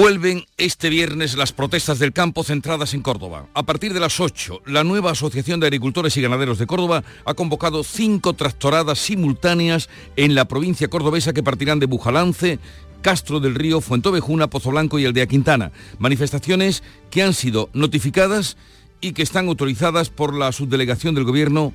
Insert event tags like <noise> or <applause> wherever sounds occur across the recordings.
Vuelven este viernes las protestas del campo centradas en Córdoba. A partir de las 8, la nueva Asociación de Agricultores y Ganaderos de Córdoba ha convocado cinco tractoradas simultáneas en la provincia cordobesa que partirán de Bujalance, Castro del Río, Fuentovejuna, Pozo Blanco y Aldea Quintana. Manifestaciones que han sido notificadas y que están autorizadas por la subdelegación del Gobierno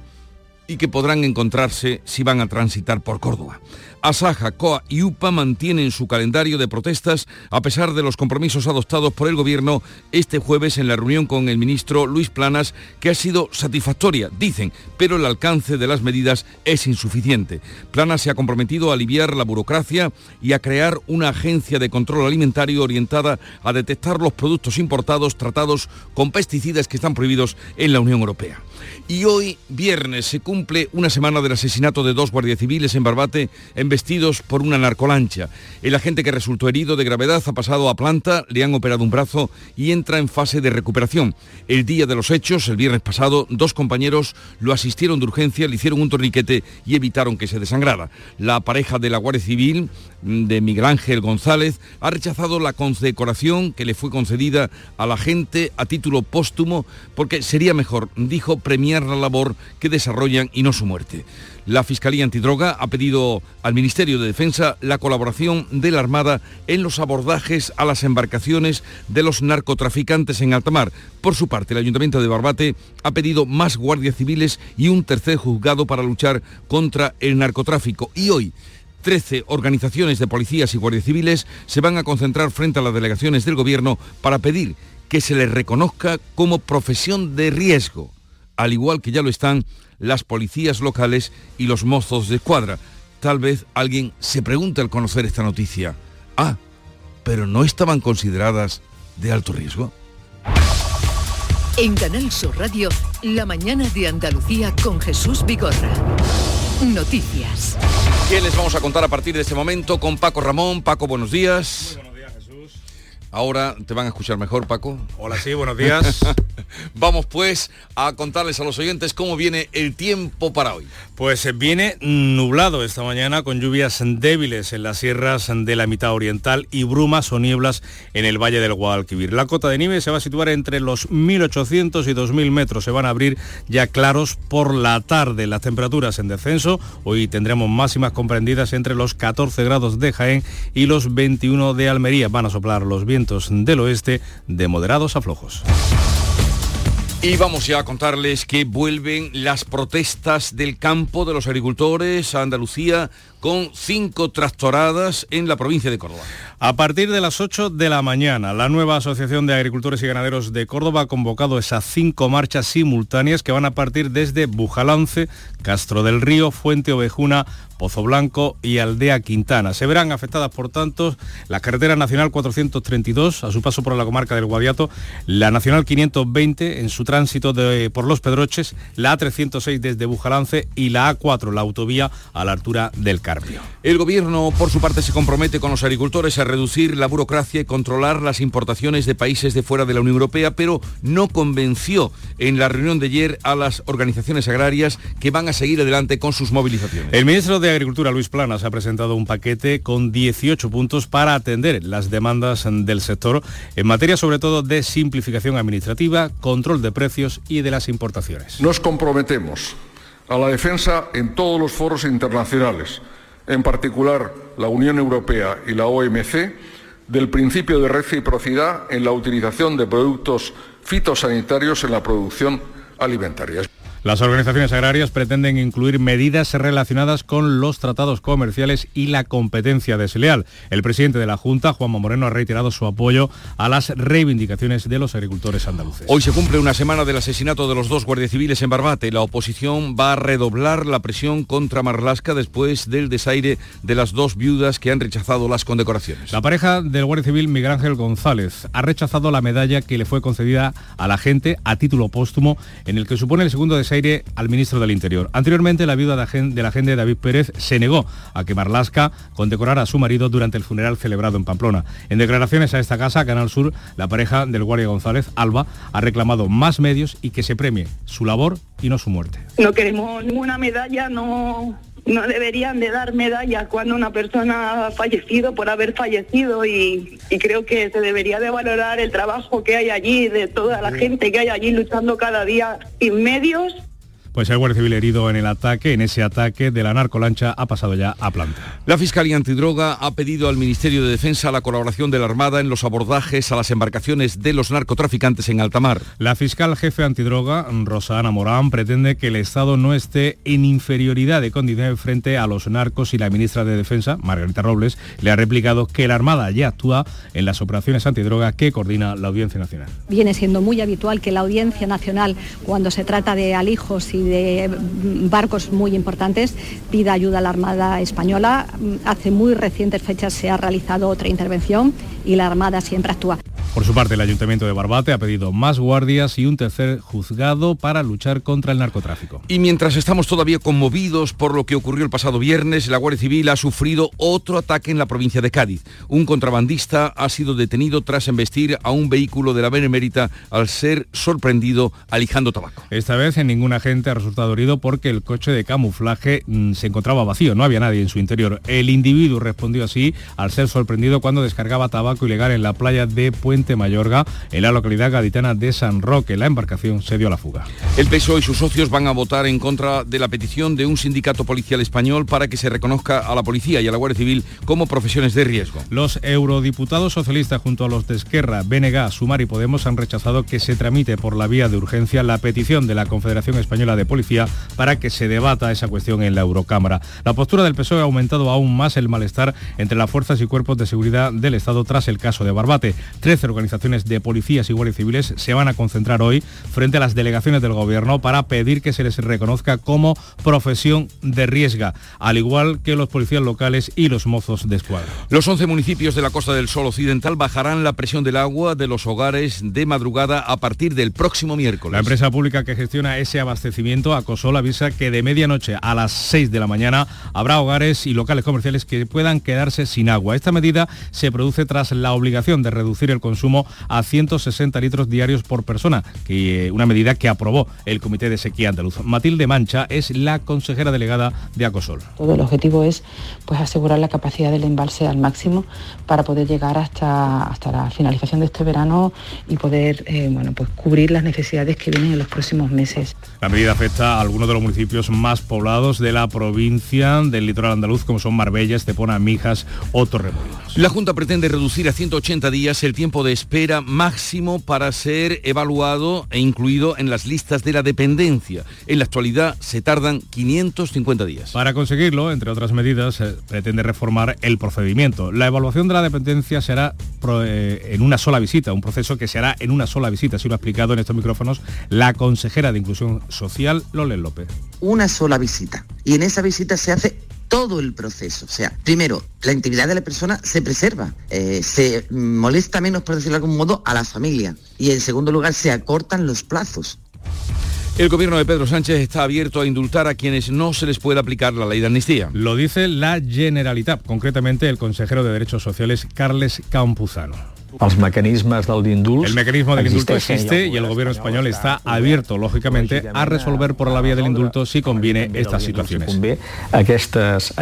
y que podrán encontrarse si van a transitar por Córdoba. Asaja, COA y UPA mantienen su calendario de protestas a pesar de los compromisos adoptados por el Gobierno este jueves en la reunión con el ministro Luis Planas, que ha sido satisfactoria, dicen, pero el alcance de las medidas es insuficiente. Planas se ha comprometido a aliviar la burocracia y a crear una agencia de control alimentario orientada a detectar los productos importados tratados con pesticidas que están prohibidos en la Unión Europea. Y hoy, viernes, se cumple una semana del asesinato de dos guardias civiles en Barbate, embestidos por una narcolancha. El agente que resultó herido de gravedad ha pasado a planta, le han operado un brazo y entra en fase de recuperación. El día de los hechos, el viernes pasado, dos compañeros lo asistieron de urgencia, le hicieron un torniquete y evitaron que se desangrara. La pareja de la Guardia Civil, de Miguel Ángel González, ha rechazado la condecoración que le fue concedida al agente a título póstumo porque sería mejor, dijo, premiar la labor que desarrollan y no su muerte. La Fiscalía Antidroga ha pedido al Ministerio de Defensa la colaboración de la Armada en los abordajes a las embarcaciones de los narcotraficantes en alta mar. Por su parte, el Ayuntamiento de Barbate ha pedido más guardias civiles y un tercer juzgado para luchar contra el narcotráfico. Y hoy, 13 organizaciones de policías y guardias civiles se van a concentrar frente a las delegaciones del Gobierno para pedir que se les reconozca como profesión de riesgo, al igual que ya lo están las policías locales y los mozos de escuadra. Tal vez alguien se pregunte al conocer esta noticia, ah, pero no estaban consideradas de alto riesgo. En Canal Sur Radio, La mañana de Andalucía con Jesús Vigorra. Noticias. ¿Qué les vamos a contar a partir de este momento con Paco Ramón? Paco, buenos días. Ahora te van a escuchar mejor, Paco. Hola, sí, buenos días. <laughs> Vamos pues a contarles a los oyentes cómo viene el tiempo para hoy. Pues eh, viene nublado esta mañana con lluvias débiles en las sierras de la mitad oriental y brumas o nieblas en el valle del Guadalquivir. La cota de nieve se va a situar entre los 1.800 y 2.000 metros. Se van a abrir ya claros por la tarde. Las temperaturas en descenso. Hoy tendremos máximas comprendidas entre los 14 grados de Jaén y los 21 de Almería. Van a soplar los vientos del oeste de moderados a flojos. Y vamos ya a contarles que vuelven las protestas del campo de los agricultores a Andalucía con cinco tractoradas en la provincia de Córdoba. A partir de las 8 de la mañana, la nueva Asociación de Agricultores y Ganaderos de Córdoba ha convocado esas cinco marchas simultáneas que van a partir desde Bujalance, Castro del Río, Fuente Ovejuna, Pozo Blanco y Aldea Quintana. Se verán afectadas, por tanto, la carretera nacional 432 a su paso por la comarca del Guadiato, la nacional 520 en su tránsito por los Pedroches, la A306 desde Bujalance y la A4, la autovía a la altura del Carpio. El gobierno, por su parte, se compromete con los agricultores a reducir la burocracia y controlar las importaciones de países de fuera de la Unión Europea, pero no convenció en la reunión de ayer a las organizaciones agrarias que van a seguir adelante con sus movilizaciones. El ministro de Agricultura, Luis Planas, ha presentado un paquete con 18 puntos para atender las demandas del sector en materia sobre todo de simplificación administrativa, control de precios y de las importaciones. Nos comprometemos a la defensa en todos los foros internacionales en particular la Unión Europea y la OMC, del principio de reciprocidad en la utilización de productos fitosanitarios en la producción alimentaria. Las organizaciones agrarias pretenden incluir medidas relacionadas con los tratados comerciales y la competencia desleal. El presidente de la Junta, Juanma Moreno, ha reiterado su apoyo a las reivindicaciones de los agricultores andaluces. Hoy se cumple una semana del asesinato de los dos guardias civiles en Barbate. La oposición va a redoblar la presión contra Marlasca después del desaire de las dos viudas que han rechazado las condecoraciones. La pareja del guardia civil Miguel Ángel González ha rechazado la medalla que le fue concedida a la gente a título póstumo en el que supone el segundo desaire desaire al ministro del Interior. Anteriormente, la viuda de la agente David Pérez se negó a que Marlasca condecorara a su marido durante el funeral celebrado en Pamplona. En declaraciones a esta casa, Canal Sur, la pareja del Guardia González, Alba, ha reclamado más medios y que se premie su labor y no su muerte. No queremos ninguna medalla, no no deberían de dar medallas cuando una persona ha fallecido por haber fallecido y, y, creo que se debería de valorar el trabajo que hay allí, de toda la gente que hay allí luchando cada día sin medios pues el Guardia Civil herido en el ataque, en ese ataque de la narcolancha, ha pasado ya a planta. La Fiscalía Antidroga ha pedido al Ministerio de Defensa la colaboración de la Armada en los abordajes a las embarcaciones de los narcotraficantes en alta mar. La fiscal jefe antidroga, Rosana Morán, pretende que el Estado no esté en inferioridad de condiciones frente a los narcos y la ministra de Defensa, Margarita Robles, le ha replicado que la Armada ya actúa en las operaciones antidroga que coordina la Audiencia Nacional. Viene siendo muy habitual que la Audiencia Nacional, cuando se trata de alijos y de barcos muy importantes pida ayuda a la Armada Española. Hace muy recientes fechas se ha realizado otra intervención y la Armada siempre actúa. Por su parte, el Ayuntamiento de Barbate ha pedido más guardias y un tercer juzgado para luchar contra el narcotráfico. Y mientras estamos todavía conmovidos por lo que ocurrió el pasado viernes, la Guardia Civil ha sufrido otro ataque en la provincia de Cádiz. Un contrabandista ha sido detenido tras embestir a un vehículo de la Benemérita al ser sorprendido alijando tabaco. Esta vez en ningún agente ha resultado herido porque el coche de camuflaje mm, se encontraba vacío, no había nadie en su interior. El individuo respondió así al ser sorprendido cuando descargaba tabaco ilegal en la playa de Puente Mayorga, en la localidad gaditana de San Roque. La embarcación se dio a la fuga. El PSOE y sus socios van a votar en contra de la petición de un sindicato policial español para que se reconozca a la policía y a la Guardia Civil como profesiones de riesgo. Los eurodiputados socialistas junto a los de Esquerra, BNG, Sumar y Podemos han rechazado que se tramite por la vía de urgencia la petición de la Confederación Española de Policía para que se debata esa cuestión en la Eurocámara. La postura del PSOE ha aumentado aún más el malestar entre las fuerzas y cuerpos de seguridad del Estado tras el caso de Barbate. 13 organizaciones de policías y guardias civiles se van a concentrar hoy frente a las delegaciones del gobierno para pedir que se les reconozca como profesión de riesga, al igual que los policías locales y los mozos de escuadra. Los 11 municipios de la Costa del Sol Occidental bajarán la presión del agua de los hogares de madrugada a partir del próximo miércoles. La empresa pública que gestiona ese abastecimiento, Acosol, avisa que de medianoche a las 6 de la mañana habrá hogares y locales comerciales que puedan quedarse sin agua. Esta medida se produce tras la obligación de reducir el consumo a 160 litros diarios por persona, que, una medida que aprobó el Comité de Sequía Andaluz. Matilde Mancha es la consejera delegada de Acosol. Todo el objetivo es pues, asegurar la capacidad del embalse al máximo para poder llegar hasta, hasta la finalización de este verano y poder eh, bueno, pues, cubrir las necesidades que vienen en los próximos meses. La medida afecta a algunos de los municipios más poblados de la provincia del litoral andaluz, como son Marbella, Estepona, Mijas o Torremolinos. La Junta pretende reducir a 180 días el tiempo de espera máximo para ser evaluado e incluido en las listas de la dependencia. En la actualidad se tardan 550 días. Para conseguirlo, entre otras medidas, se pretende reformar el procedimiento. La evaluación de la dependencia será eh, en una sola visita, un proceso que se hará en una sola visita, así lo ha explicado en estos micrófonos la consejera de Inclusión Social, Lolen López. Una sola visita. Y en esa visita se hace todo el proceso. O sea, primero, la integridad de la persona se preserva, eh, se molesta menos, por decirlo de algún modo, a la familia. Y en segundo lugar, se acortan los plazos. El gobierno de Pedro Sánchez está abierto a indultar a quienes no se les puede aplicar la ley de amnistía. Lo dice la Generalitat, concretamente el consejero de Derechos Sociales, Carles Campuzano. Els mecanismes del indult... El mecanismo del indulto existe y el gobierno español está abierto, lógicamente, a resolver por la vía del indulto si conviene estas situaciones. Aquestes.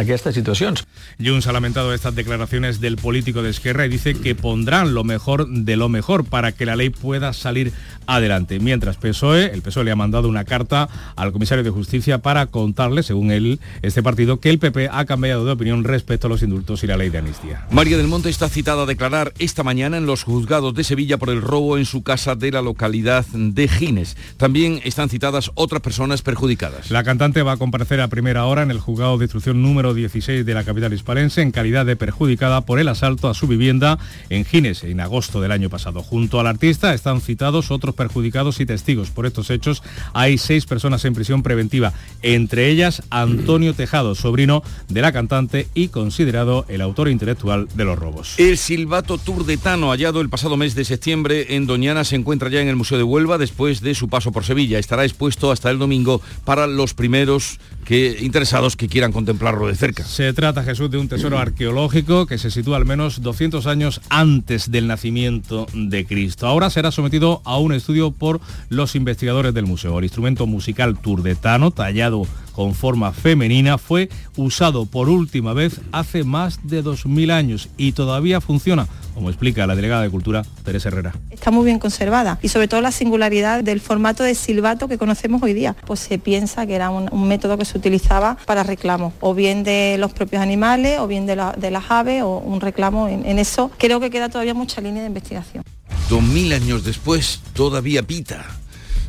Junts ha lamentado estas declaraciones del político de Esquerra y dice que pondrán lo mejor de lo mejor para que la ley pueda salir adelante. Mientras PSOE, el PSOE le ha mandado una carta al comisario de Justicia para contarle, según él, este partido, que el PP ha cambiado de opinión respecto a los indultos y la ley de amnistía. María del Monte está citada a declarar esta mañana los juzgados de Sevilla por el robo en su casa de la localidad de Gines. También están citadas otras personas perjudicadas. La cantante va a comparecer a primera hora en el juzgado de instrucción número 16 de la capital hispalense en calidad de perjudicada por el asalto a su vivienda en Gines en agosto del año pasado. Junto al artista están citados otros perjudicados y testigos. Por estos hechos hay seis personas en prisión preventiva, entre ellas Antonio Tejado, sobrino de la cantante y considerado el autor intelectual de los robos. El silbato turdetano hallado el pasado mes de septiembre en Doñana se encuentra ya en el Museo de Huelva después de su paso por Sevilla. Estará expuesto hasta el domingo para los primeros que, interesados que quieran contemplarlo de cerca. Se trata, Jesús, de un tesoro arqueológico que se sitúa al menos 200 años antes del nacimiento de Cristo. Ahora será sometido a un estudio por los investigadores del museo. El instrumento musical turdetano, tallado con forma femenina, fue usado por última vez hace más de 2.000 años y todavía funciona, como explica la delegada de Cultura, Teresa Herrera. Está muy bien conservada y sobre todo la singularidad del formato de silbato que conocemos hoy día. Pues se piensa que era un, un método que se utilizaba para reclamos, o bien de los propios animales, o bien de, la, de las aves, o un reclamo en, en eso. Creo que queda todavía mucha línea de investigación. Dos mil años después, todavía pita.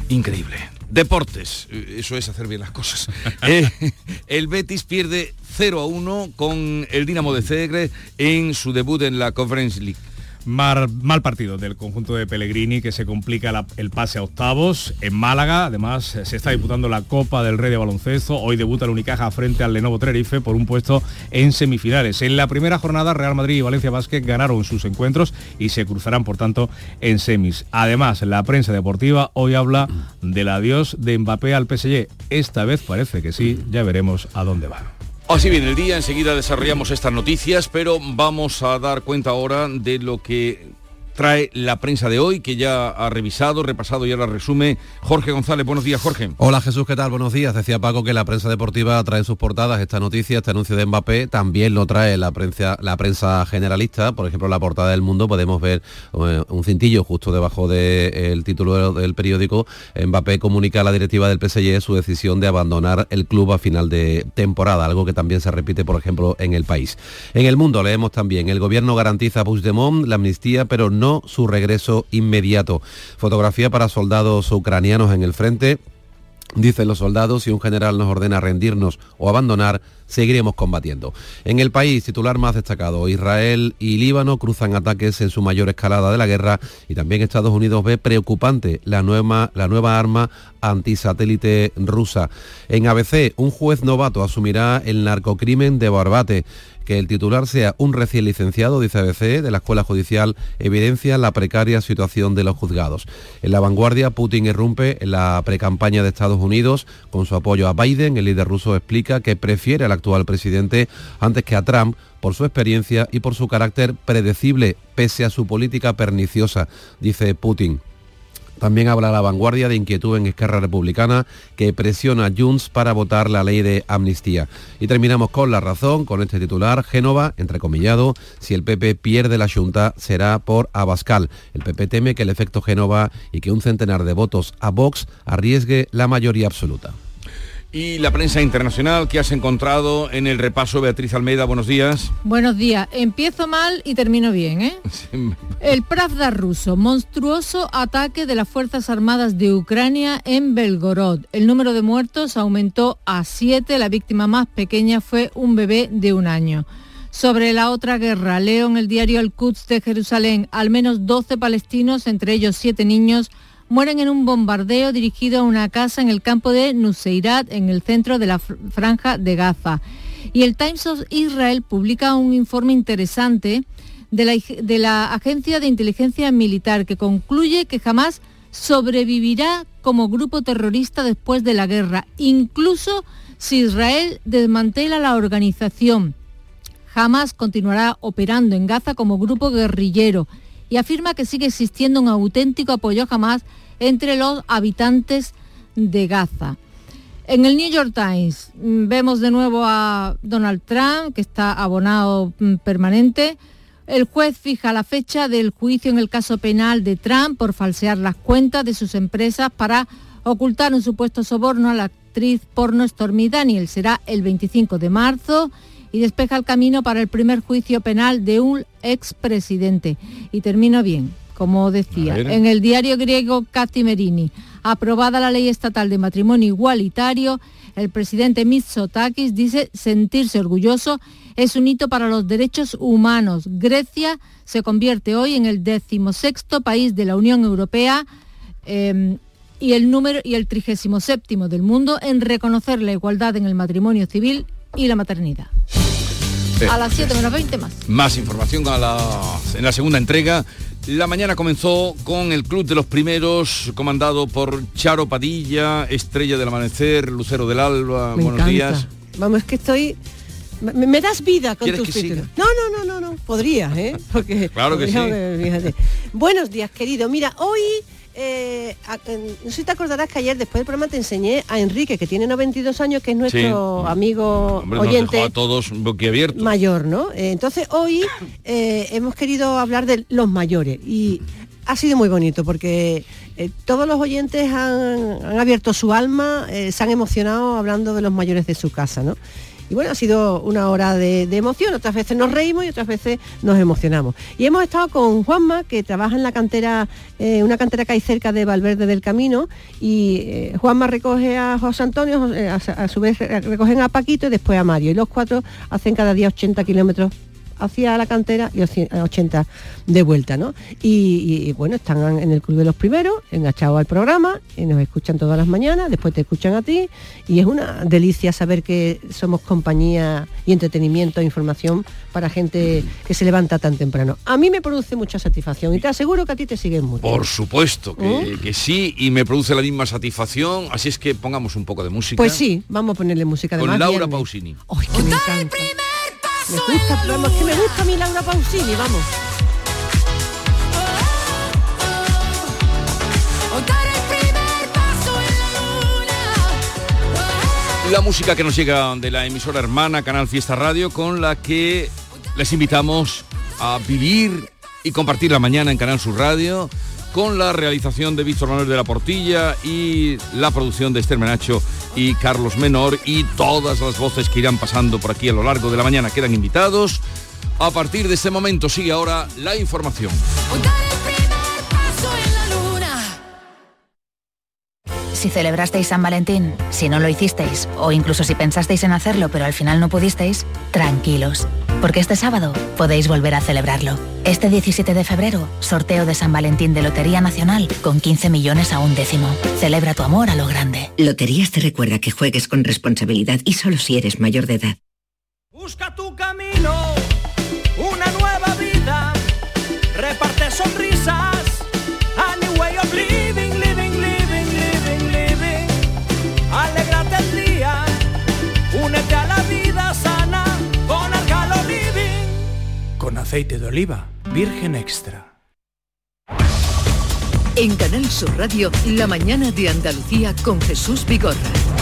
Increíble. Deportes, eso es hacer bien las cosas. <laughs> Eh, el Betis pierde 0 a 1 con el Dinamo de Segre en su debut en la Conference League. Mal, partido del conjunto de Pellegrini que se complica el pase a octavos en Málaga. Además, se está disputando la Copa del Rey de Baloncesto. Hoy debuta el Unicaja frente al Lenovo Tenerife por un puesto en semifinales. En la primera jornada, Real Madrid y Valencia Vázquez ganaron sus encuentros y se cruzarán, por tanto, en semis. Además, la prensa deportiva hoy habla del adiós de Mbappé al PSG. Esta vez parece que sí, ya veremos a dónde va. Así viene el día, enseguida desarrollamos estas noticias, pero vamos a dar cuenta ahora de lo que trae la prensa de hoy, que ya ha revisado, repasado y ahora resume. Jorge González, buenos días, Jorge. Hola Jesús, ¿qué tal? Buenos días. Decía Paco que la prensa deportiva trae en sus portadas esta noticia, este anuncio de Mbappé, también lo trae la prensa, la prensa generalista, por ejemplo, la portada del mundo, podemos ver eh, un cintillo justo debajo del título del periódico. Mbappé comunica a la directiva del PSG su decisión de abandonar el club a final de temporada, algo que también se repite, por ejemplo, en el país. En el mundo leemos también, el gobierno garantiza a Puigdemont la amnistía, pero no no su regreso inmediato. Fotografía para soldados ucranianos en el frente. Dicen los soldados, si un general nos ordena rendirnos o abandonar, seguiremos combatiendo. En el país, titular más destacado, Israel y Líbano cruzan ataques en su mayor escalada de la guerra y también Estados Unidos ve preocupante la nueva, la nueva arma antisatélite rusa. En ABC, un juez novato asumirá el narcocrimen de Barbate que el titular sea un recién licenciado, dice ABC, de la Escuela Judicial, evidencia la precaria situación de los juzgados. En la vanguardia, Putin irrumpe en la precampaña de Estados Unidos con su apoyo a Biden. El líder ruso explica que prefiere al actual presidente antes que a Trump por su experiencia y por su carácter predecible, pese a su política perniciosa, dice Putin. También habla la vanguardia de inquietud en Esquerra Republicana que presiona a Junts para votar la ley de amnistía. Y terminamos con la razón, con este titular, Génova, entrecomillado, si el PP pierde la Junta será por Abascal. El PP teme que el efecto Génova y que un centenar de votos a Vox arriesgue la mayoría absoluta. Y la prensa internacional que has encontrado en el repaso, Beatriz Almeida, buenos días. Buenos días. Empiezo mal y termino bien, ¿eh? <laughs> Sí. El Pravda ruso, monstruoso ataque de las Fuerzas Armadas de Ucrania en Belgorod. El número de muertos aumentó a siete, la víctima más pequeña fue un bebé de un año. Sobre la otra guerra, leo en el diario El Quds de Jerusalén, al menos 12 palestinos, entre ellos siete niños, mueren en un bombardeo dirigido a una casa en el campo de Nuseirat, en el centro de la franja de Gaza. Y el Times of Israel publica un informe interesante de la, Agencia de Inteligencia Militar que concluye que jamás sobrevivirá como grupo terrorista después de la guerra, incluso si Israel desmantela la organización. Jamás continuará operando en Gaza como grupo guerrillero y afirma que sigue existiendo un auténtico apoyo a Hamas entre los habitantes de Gaza. En el New York Times mm, vemos de nuevo a Donald Trump, que está abonado mm, permanente. El juez fija la fecha del juicio en el caso penal de Trump por falsear las cuentas de sus empresas para ocultar un supuesto soborno a la actriz porno Stormy Daniels. Será el 25 de marzo y despeja el camino para el primer juicio penal de un expresidente. Y termino bien, como decía, en el diario griego Merini, aprobada la ley estatal de matrimonio igualitario, el presidente Mitsotakis dice sentirse orgulloso es un hito para los derechos humanos. Grecia se convierte hoy en el decimosexto país de la Unión Europea eh, y el número y el trigésimo séptimo del mundo en reconocer la igualdad en el matrimonio civil y la maternidad. A las 7 menos 20 más. Más información a la, en la segunda entrega La mañana comenzó con el Club de los Primeros, comandado por Charo Padilla, Estrella del Amanecer, Lucero del Alba. Me Buenos encanta. días. Vamos, es que estoy... Me, me das vida con ¿Quieres tus títulos. No, no, no, no, no. Podría, ¿eh? <laughs> Porque, Claro que sí. Buenos días, querido. Mira, hoy... eh, no sé si te acordarás que ayer después del programa te enseñé a Enrique, que tiene 92 años, que es nuestro Sí. amigo Hombre, nos oyente dejó a todos boquiabiertos. mayor, ¿no? Eh, entonces hoy eh, hemos querido hablar de los mayores y ha sido muy bonito porque todos los oyentes han, han abierto su alma, se han emocionado hablando de los mayores de su casa, ¿no? Y bueno, ha sido una hora de, emoción, otras veces nos reímos y otras veces nos emocionamos. Y hemos estado con Juanma, que trabaja en la cantera, eh, una cantera que hay cerca de Valverde del Camino, y eh, Juanma recoge a José Antonio, a, su vez re- recogen a Paquito y después a Mario. Y los cuatro hacen cada día 80 kilómetros hacia la cantera y oci- 80 de vuelta, ¿no? Y, y, bueno, están en el Club de los Primeros, enganchados al programa, y nos escuchan todas las mañanas, después te escuchan a ti, y es una delicia saber que somos compañía y entretenimiento e información para gente que se levanta tan temprano. A mí me produce mucha satisfacción y te aseguro que a ti te siguen mucho. Por supuesto que, ¿Eh? que sí, y me produce la misma satisfacción, así es que pongamos un poco de música. Pues sí, vamos a ponerle música de Con Laura viernes. Pausini. Ay, que me encanta. Me gusta, vamos, que me gusta Laura Pausini, vamos. La música que nos llega de la emisora hermana Canal Fiesta Radio, con la que les invitamos a vivir y compartir la mañana en Canal Sur Radio, con la realización de Víctor Manuel de la Portilla y la producción de Esther Menacho y Carlos Menor y todas las voces que irán pasando por aquí a lo largo de la mañana quedan invitados. A partir de este momento sigue ahora la información. Si celebrasteis San Valentín, si no lo hicisteis, o incluso si pensasteis en hacerlo pero al final no pudisteis, tranquilos, porque este sábado podéis volver a celebrarlo. Este 17 de febrero, sorteo de San Valentín de Lotería Nacional con 15 millones a un décimo. Celebra tu amor a lo grande. Loterías te recuerda que juegues con responsabilidad y solo si eres mayor de edad. Busca tu camino, aceite de oliva, virgen extra. En Canal Sur Radio, la mañana de Andalucía con Jesús Vigorra.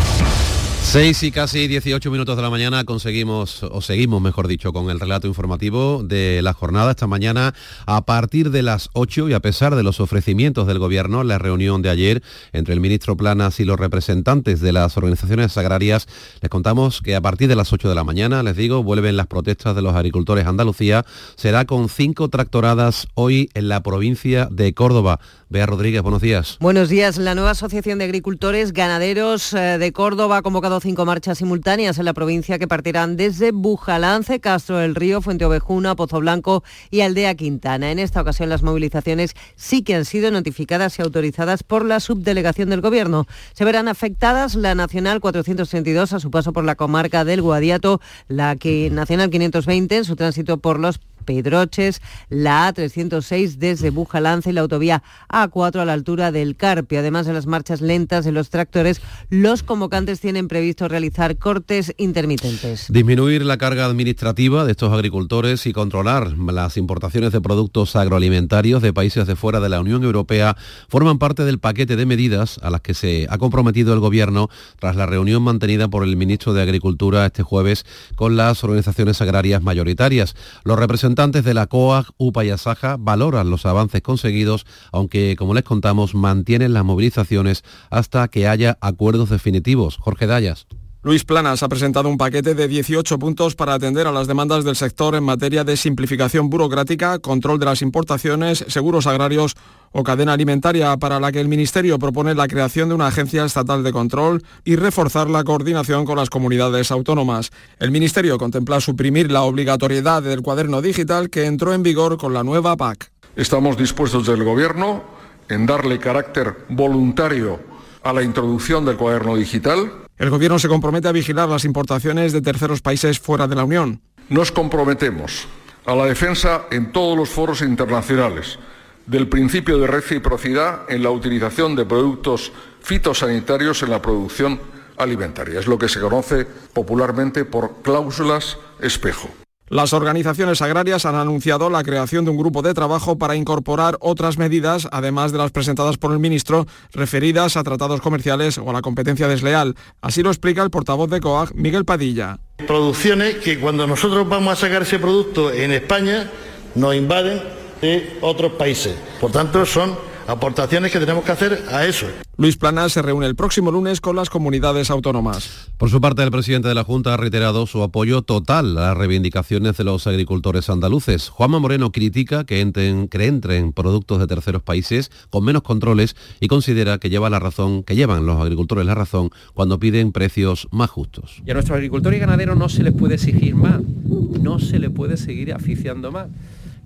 6 y casi 18 minutos de la mañana conseguimos, o seguimos mejor dicho, con el relato informativo de la jornada esta mañana a partir de las 8 y a pesar de los ofrecimientos del Gobierno, la reunión de ayer entre el ministro Planas y los representantes de las organizaciones agrarias, les contamos que a partir de las 8 de la mañana, les digo, vuelven las protestas de los agricultores Andalucía, será con cinco tractoradas hoy en la provincia de Córdoba. Bea Rodríguez, buenos días. Buenos días. La nueva Asociación de Agricultores Ganaderos eh, de Córdoba ha convocado cinco marchas simultáneas en la provincia que partirán desde Bujalance, Castro del Río, Fuente Ovejuna, Pozo Blanco y Aldea Quintana. En esta ocasión las movilizaciones sí que han sido notificadas y autorizadas por la subdelegación del Gobierno. Se verán afectadas la Nacional 432 a su paso por la comarca del Guadiato, la que Nacional 520 en su tránsito por los Pedroches, la A306 desde Bujalance y la autovía A4 a la altura del Carpio. Además de las marchas lentas de los tractores, los convocantes tienen previsto realizar cortes intermitentes. Disminuir la carga administrativa de estos agricultores y controlar las importaciones de productos agroalimentarios de países de fuera de la Unión Europea forman parte del paquete de medidas a las que se ha comprometido el Gobierno tras la reunión mantenida por el ministro de Agricultura este jueves con las organizaciones agrarias mayoritarias. Los representantes de la COAG, UPA y ASAJA valoran los avances conseguidos, aunque, como les contamos, mantienen las movilizaciones hasta que haya acuerdos definitivos. Jorge Dayas. Luis Planas ha presentado un paquete de 18 puntos para atender a las demandas del sector en materia de simplificación burocrática, control de las importaciones, seguros agrarios o cadena alimentaria, para la que el Ministerio propone la creación de una agencia estatal de control y reforzar la coordinación con las comunidades autónomas. El Ministerio contempla suprimir la obligatoriedad del cuaderno digital que entró en vigor con la nueva PAC. Estamos dispuestos del Gobierno en darle carácter voluntario a la introducción del cuaderno digital. El Gobierno se compromete a vigilar las importaciones de terceros países fuera de la Unión. Nos comprometemos a la defensa en todos los foros internacionales del principio de reciprocidad en la utilización de productos fitosanitarios en la producción alimentaria. Es lo que se conoce popularmente por cláusulas espejo. Las organizaciones agrarias han anunciado la creación de un grupo de trabajo para incorporar otras medidas, además de las presentadas por el ministro, referidas a tratados comerciales o a la competencia desleal. Así lo explica el portavoz de COAG, Miguel Padilla. Producciones que cuando nosotros vamos a sacar ese producto en España nos invaden de otros países. Por tanto, son aportaciones que tenemos que hacer a eso. Luis Plana se reúne el próximo lunes con las comunidades autónomas. Por su parte, el presidente de la Junta ha reiterado su apoyo total a las reivindicaciones de los agricultores andaluces. Juanma Moreno critica que entren, que entren productos de terceros países con menos controles y considera que lleva la razón, que llevan los agricultores la razón cuando piden precios más justos. Y a nuestros agricultores y ganaderos no se les puede exigir más, no se les puede seguir aficiando más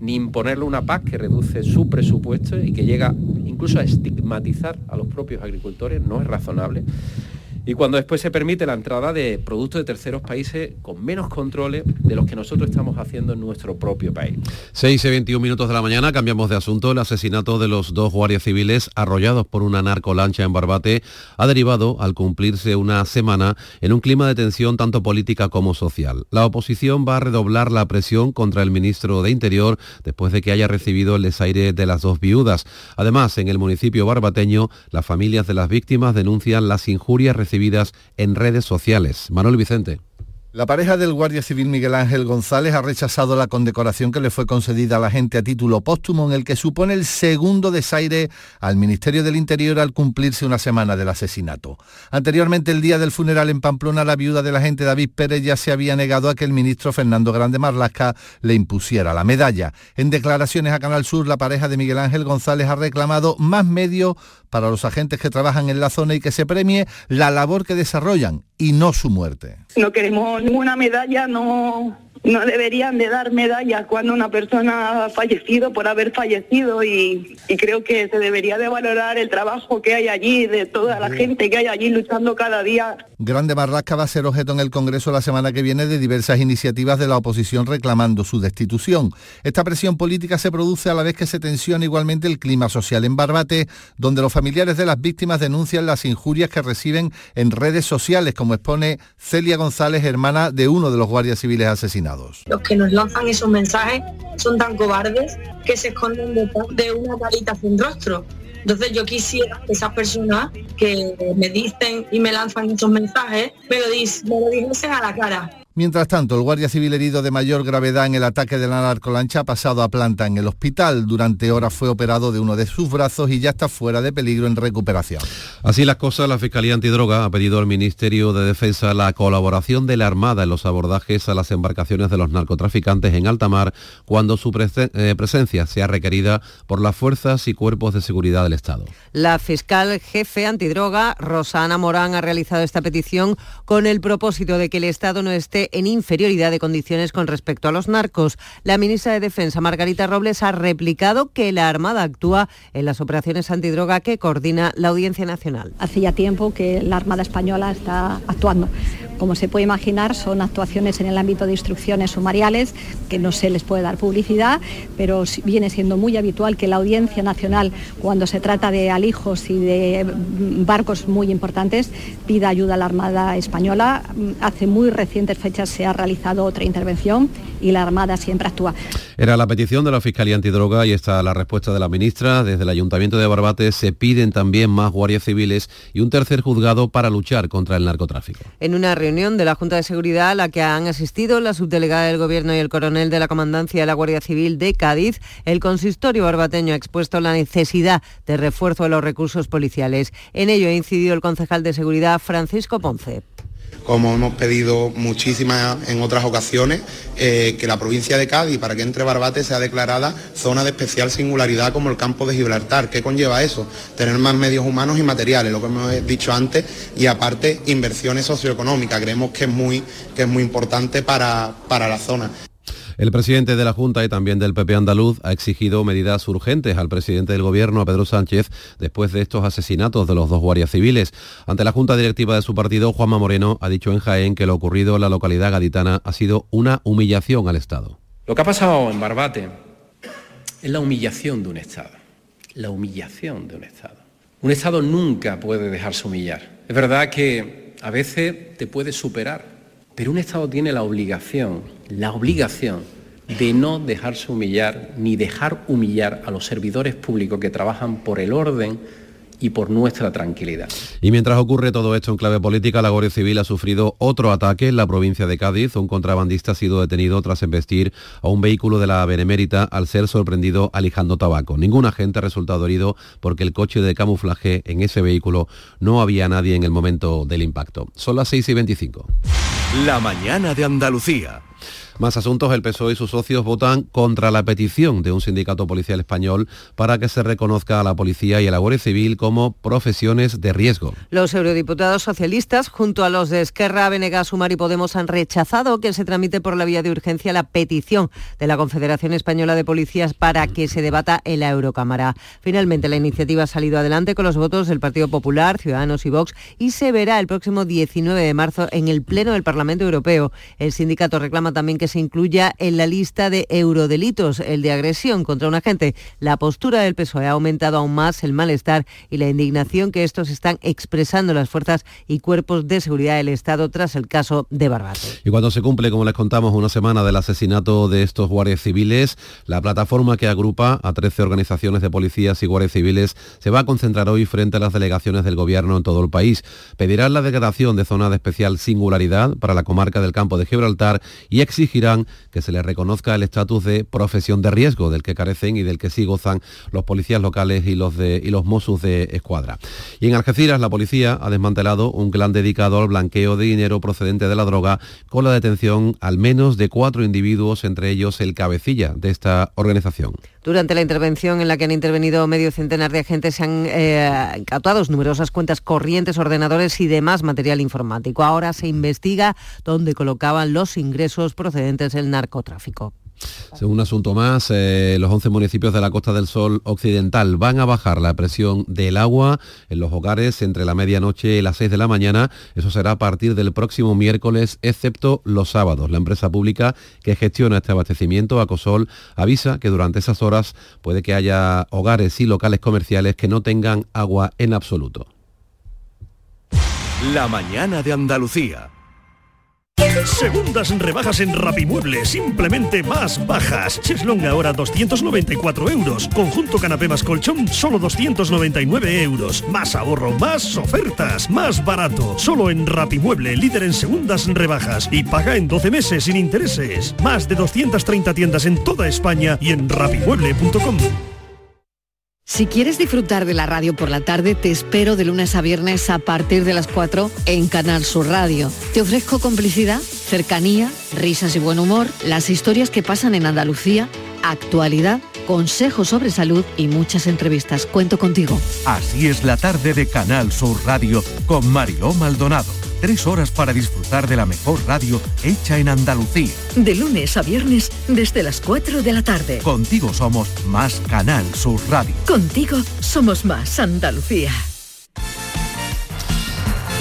ni imponerle una PAC que reduce su presupuesto y que llega incluso a estigmatizar a los propios agricultores, no es razonable y cuando después se permite la entrada de productos de terceros países con menos controles de los que nosotros estamos haciendo en nuestro propio país. 6 y 21 minutos de la mañana, cambiamos de asunto. El asesinato de los dos guardias civiles arrollados por una narcolancha en Barbate ha derivado al cumplirse una semana en un clima de tensión tanto política como social. La oposición va a redoblar la presión contra el ministro de Interior después de que haya recibido el desaire de las dos viudas. Además, en el municipio barbateño, las familias de las víctimas denuncian las injurias recibidas en redes sociales. Manuel Vicente. La pareja del Guardia Civil Miguel Ángel González ha rechazado la condecoración que le fue concedida a la gente a título póstumo en el que supone el segundo desaire al Ministerio del Interior al cumplirse una semana del asesinato. Anteriormente, el día del funeral en Pamplona, la viuda del agente David Pérez ya se había negado a que el ministro Fernando Grande Marlasca le impusiera la medalla. En declaraciones a Canal Sur, la pareja de Miguel Ángel González ha reclamado más medios para los agentes que trabajan en la zona y que se premie la labor que desarrollan y no su muerte. No queremos ninguna medalla, no no deberían de dar medallas cuando una persona ha fallecido por haber fallecido y, creo que se debería de valorar el trabajo que hay allí, de toda la gente que hay allí luchando cada día. Grande Marrasca va a ser objeto en el Congreso la semana que viene de diversas iniciativas de la oposición reclamando su destitución. Esta presión política se produce a la vez que se tensiona igualmente el clima social en Barbate, donde los familiares de las víctimas denuncian las injurias que reciben en redes sociales, como expone Celia González, hermana de uno de los guardias civiles asesinados. Los que nos lanzan esos mensajes son tan cobardes que se esconden detrás de una carita sin rostro. Entonces yo quisiera que esas personas que me dicen y me lanzan esos mensajes me lo, me lo dijesen a la cara Mientras tanto, el guardia civil herido de mayor gravedad en el ataque de la narcolancha ha pasado a planta en el hospital. Durante horas fue operado de uno de sus brazos y ya está fuera de peligro en recuperación. Así las cosas, la Fiscalía Antidroga ha pedido al Ministerio de Defensa la colaboración de la Armada en los abordajes a las embarcaciones de los narcotraficantes en alta mar cuando su eh, presencia sea requerida por las fuerzas y cuerpos de seguridad del Estado. La fiscal jefe antidroga, Rosana Morán, ha realizado esta petición con el propósito de que el Estado no esté en inferioridad de condiciones con respecto a los narcos. La ministra de Defensa, Margarita Robles, ha replicado que la Armada actúa en las operaciones antidroga que coordina la Audiencia Nacional. Hace ya tiempo que la Armada Española está actuando. Como se puede imaginar, son actuaciones en el ámbito de instrucciones sumariales que no se les puede dar publicidad, pero viene siendo muy habitual que la Audiencia Nacional, cuando se trata de alijos y de barcos muy importantes, pida ayuda a la Armada Española. Hace muy recientes fechas se ha realizado otra intervención y la Armada siempre actúa. Era la petición de la Fiscalía Antidroga y está la respuesta de la ministra. Desde el Ayuntamiento de Barbate se piden también más guardias civiles y un tercer juzgado para luchar contra el narcotráfico. En una reunión de la Junta de Seguridad a la que han asistido la subdelegada del Gobierno y el coronel de la Comandancia de la Guardia Civil de Cádiz, el consistorio barbateño ha expuesto la necesidad de refuerzo de los recursos policiales. En ello ha incidido el concejal de Seguridad Francisco Ponce como hemos pedido muchísimas en otras ocasiones, eh, que la provincia de Cádiz, para que entre Barbate, sea declarada zona de especial singularidad como el campo de Gibraltar. ¿Qué conlleva eso? Tener más medios humanos y materiales, lo que hemos dicho antes, y aparte inversiones socioeconómicas. Creemos que es muy, que es muy importante para, para la zona. El presidente de la Junta y también del PP andaluz ha exigido medidas urgentes al presidente del Gobierno, a Pedro Sánchez, después de estos asesinatos de los dos guardias civiles. Ante la Junta Directiva de su partido, Juanma Moreno ha dicho en Jaén que lo ocurrido en la localidad gaditana ha sido una humillación al Estado. Lo que ha pasado en Barbate es la humillación de un Estado. la humillación de un Estado. Un Estado nunca puede dejarse humillar. Es verdad que a veces te puede superar, pero un Estado tiene la obligación, la obligación de no dejarse humillar ni dejar humillar a los servidores públicos que trabajan por el orden y por nuestra tranquilidad. Y mientras ocurre todo esto en clave política, la Guardia Civil ha sufrido otro ataque en la provincia de Cádiz. Un contrabandista ha sido detenido tras embestir a un vehículo de la Benemérita al ser sorprendido alijando tabaco. Ningún agente ha resultado herido porque el coche de camuflaje en ese vehículo no había nadie en el momento del impacto. Son las 6 y 25. La mañana de Andalucía. Más asuntos, el PSOE y sus socios votan contra la petición de un sindicato policial español para que se reconozca a la policía y a la Guardia Civil como profesiones de riesgo. Los eurodiputados socialistas, junto a los de Esquerra, Venegas, Sumar y Podemos, han rechazado que se tramite por la vía de urgencia la petición de la Confederación Española de Policías para que se debata en la Eurocámara. Finalmente, la iniciativa ha salido adelante con los votos del Partido Popular, Ciudadanos y Vox y se verá el próximo 19 de marzo en el Pleno del Parlamento Europeo. El sindicato reclama también que se incluya en la lista de eurodelitos, el de agresión contra un agente. La postura del PSOE ha aumentado aún más el malestar y la indignación que estos están expresando las fuerzas y cuerpos de seguridad del Estado tras el caso de Barbate. Y cuando se cumple, como les contamos, una semana del asesinato de estos guardias civiles, la plataforma que agrupa a 13 organizaciones de policías y guardias civiles se va a concentrar hoy frente a las delegaciones del gobierno en todo el país. Pedirán la declaración de zona de especial singularidad para la comarca del campo de Gibraltar y exigir exigirán que se les reconozca el estatus de profesión de riesgo del que carecen y del que sí gozan los policías locales y los, de, y los Mossos de Escuadra. Y en Algeciras la policía ha desmantelado un clan dedicado al blanqueo de dinero procedente de la droga con la detención al menos de cuatro individuos, entre ellos el cabecilla de esta organización. Durante la intervención en la que han intervenido medio centenar de agentes se han eh, numerosas cuentas corrientes, ordenadores y demás material informático. Ahora se investiga dónde colocaban los ingresos procedentes del narcotráfico. Según un asunto más, eh, los 11 municipios de la Costa del Sol Occidental van a bajar la presión del agua en los hogares entre la medianoche y las 6 de la mañana. Eso será a partir del próximo miércoles, excepto los sábados. La empresa pública que gestiona este abastecimiento, Acosol, avisa que durante esas horas puede que haya hogares y locales comerciales que no tengan agua en absoluto. La mañana de Andalucía. Segundas rebajas en Rapimueble, simplemente más bajas. Cheslong ahora 294 euros. Conjunto canapé más colchón, solo 299 euros. Más ahorro, más ofertas, más barato. Solo en Rapimueble, líder en segundas rebajas. Y paga en 12 meses sin intereses. Más de 230 tiendas en toda España y en rapimueble.com. Si quieres disfrutar de la radio por la tarde, te espero de lunes a viernes a partir de las 4 en Canal Sur Radio. Te ofrezco complicidad, cercanía, risas y buen humor, las historias que pasan en Andalucía, actualidad, consejos sobre salud y muchas entrevistas. Cuento contigo. Así es la tarde de Canal Sur Radio con Mariló Maldonado. Tres horas para disfrutar de la mejor radio hecha en Andalucía. De lunes a viernes desde las 4 de la tarde. Contigo somos más Canal Sur Radio. Contigo somos más Andalucía.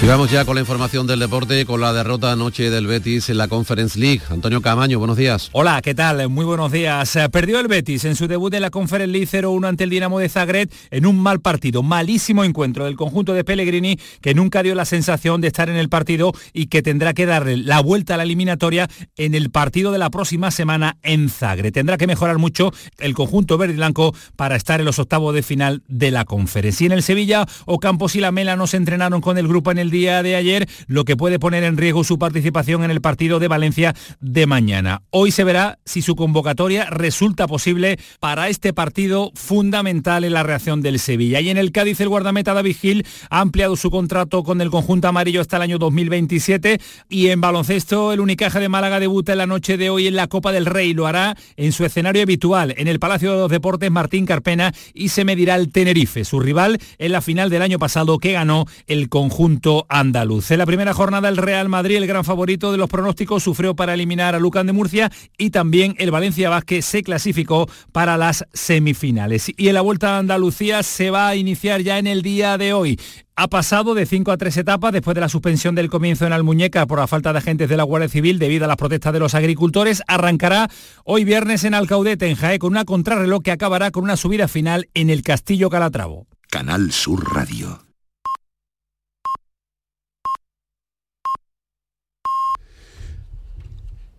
Y vamos ya con la información del deporte, con la derrota anoche del Betis en la Conference League. Antonio Camaño, buenos días. Hola, ¿qué tal? Muy buenos días. Eh, Perdió el Betis en su debut en la Conference League 0-1 ante el Dinamo de Zagreb en un mal partido, malísimo encuentro del conjunto de Pellegrini que nunca dio la sensación de estar en el partido y que tendrá que darle la vuelta a la eliminatoria en el partido de la próxima semana en Zagreb. Tendrá que mejorar mucho el conjunto verde y blanco para estar en los octavos de final de la Conference. Y en el Sevilla, Ocampos y la Mela no se entrenaron con el grupo en el día de ayer, lo que puede poner en riesgo su participación en el partido de Valencia de mañana. Hoy se verá si su convocatoria resulta posible para este partido fundamental en la reacción del Sevilla. Y en el Cádiz el guardameta David Gil ha ampliado su contrato con el conjunto amarillo hasta el año 2027 y en baloncesto el Unicaja de Málaga debuta en la noche de hoy en la Copa del Rey. Lo hará en su escenario habitual, en el Palacio de los Deportes Martín Carpena y se medirá el Tenerife, su rival en la final del año pasado que ganó el conjunto andaluz. En la primera jornada el Real Madrid, el gran favorito de los pronósticos, sufrió para eliminar a Lucan de Murcia y también el Valencia Vázquez se clasificó para las semifinales. Y en la Vuelta a Andalucía se va a iniciar ya en el día de hoy. Ha pasado de 5 a 3 etapas después de la suspensión del comienzo en Almuñeca por la falta de agentes de la Guardia Civil debido a las protestas de los agricultores. Arrancará hoy viernes en Alcaudete, en Jaé, con una contrarreloj que acabará con una subida final en el Castillo Calatravo. Canal Sur Radio.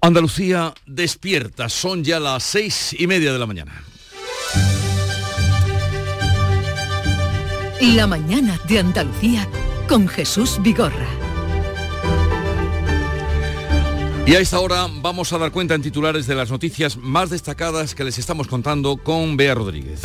Andalucía despierta, son ya las seis y media de la mañana. La mañana de Andalucía con Jesús Vigorra. Y a esta hora vamos a dar cuenta en titulares de las noticias más destacadas que les estamos contando con Bea Rodríguez.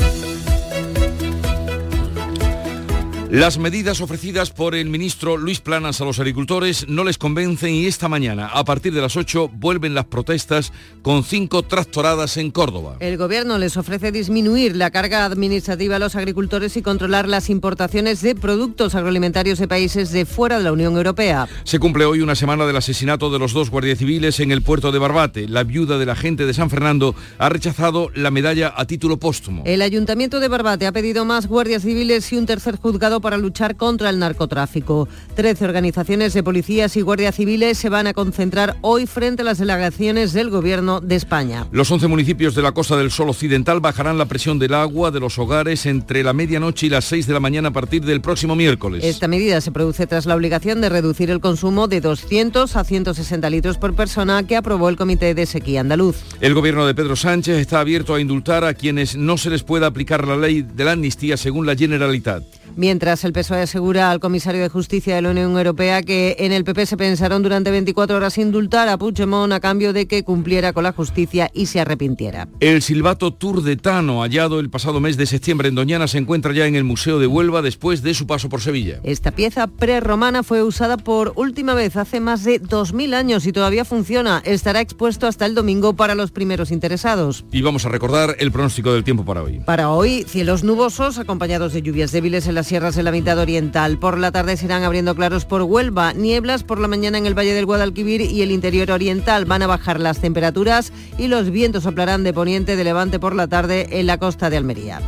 Las medidas ofrecidas por el ministro Luis Planas a los agricultores no les convencen y esta mañana, a partir de las 8, vuelven las protestas con cinco tractoradas en Córdoba. El gobierno les ofrece disminuir la carga administrativa a los agricultores y controlar las importaciones de productos agroalimentarios de países de fuera de la Unión Europea. Se cumple hoy una semana del asesinato de los dos guardias civiles en el puerto de Barbate. La viuda del agente de San Fernando ha rechazado la medalla a título póstumo. El ayuntamiento de Barbate ha pedido más guardias civiles y un tercer juzgado para luchar contra el narcotráfico. Trece organizaciones de policías y guardias civiles se van a concentrar hoy frente a las delegaciones del Gobierno de España. Los 11 municipios de la Costa del Sol Occidental bajarán la presión del agua de los hogares entre la medianoche y las 6 de la mañana a partir del próximo miércoles. Esta medida se produce tras la obligación de reducir el consumo de 200 a 160 litros por persona que aprobó el Comité de Sequía Andaluz. El gobierno de Pedro Sánchez está abierto a indultar a quienes no se les pueda aplicar la ley de la amnistía según la Generalitat. Mientras el PSOE asegura al comisario de Justicia de la Unión Europea que en el PP se pensaron durante 24 horas indultar a Puigdemont a cambio de que cumpliera con la justicia y se arrepintiera. El silbato turdetano hallado el pasado mes de septiembre en Doñana se encuentra ya en el Museo de Huelva después de su paso por Sevilla. Esta pieza prerromana fue usada por última vez hace más de 2.000 años y todavía funciona. Estará expuesto hasta el domingo para los primeros interesados. Y vamos a recordar el pronóstico del tiempo para hoy. Para hoy, cielos nubosos acompañados de lluvias débiles en sierras de la mitad oriental. Por la tarde se irán abriendo claros por Huelva, nieblas por la mañana en el Valle del Guadalquivir y el interior oriental. Van a bajar las temperaturas y los vientos soplarán de poniente de levante por la tarde en la costa de Almería.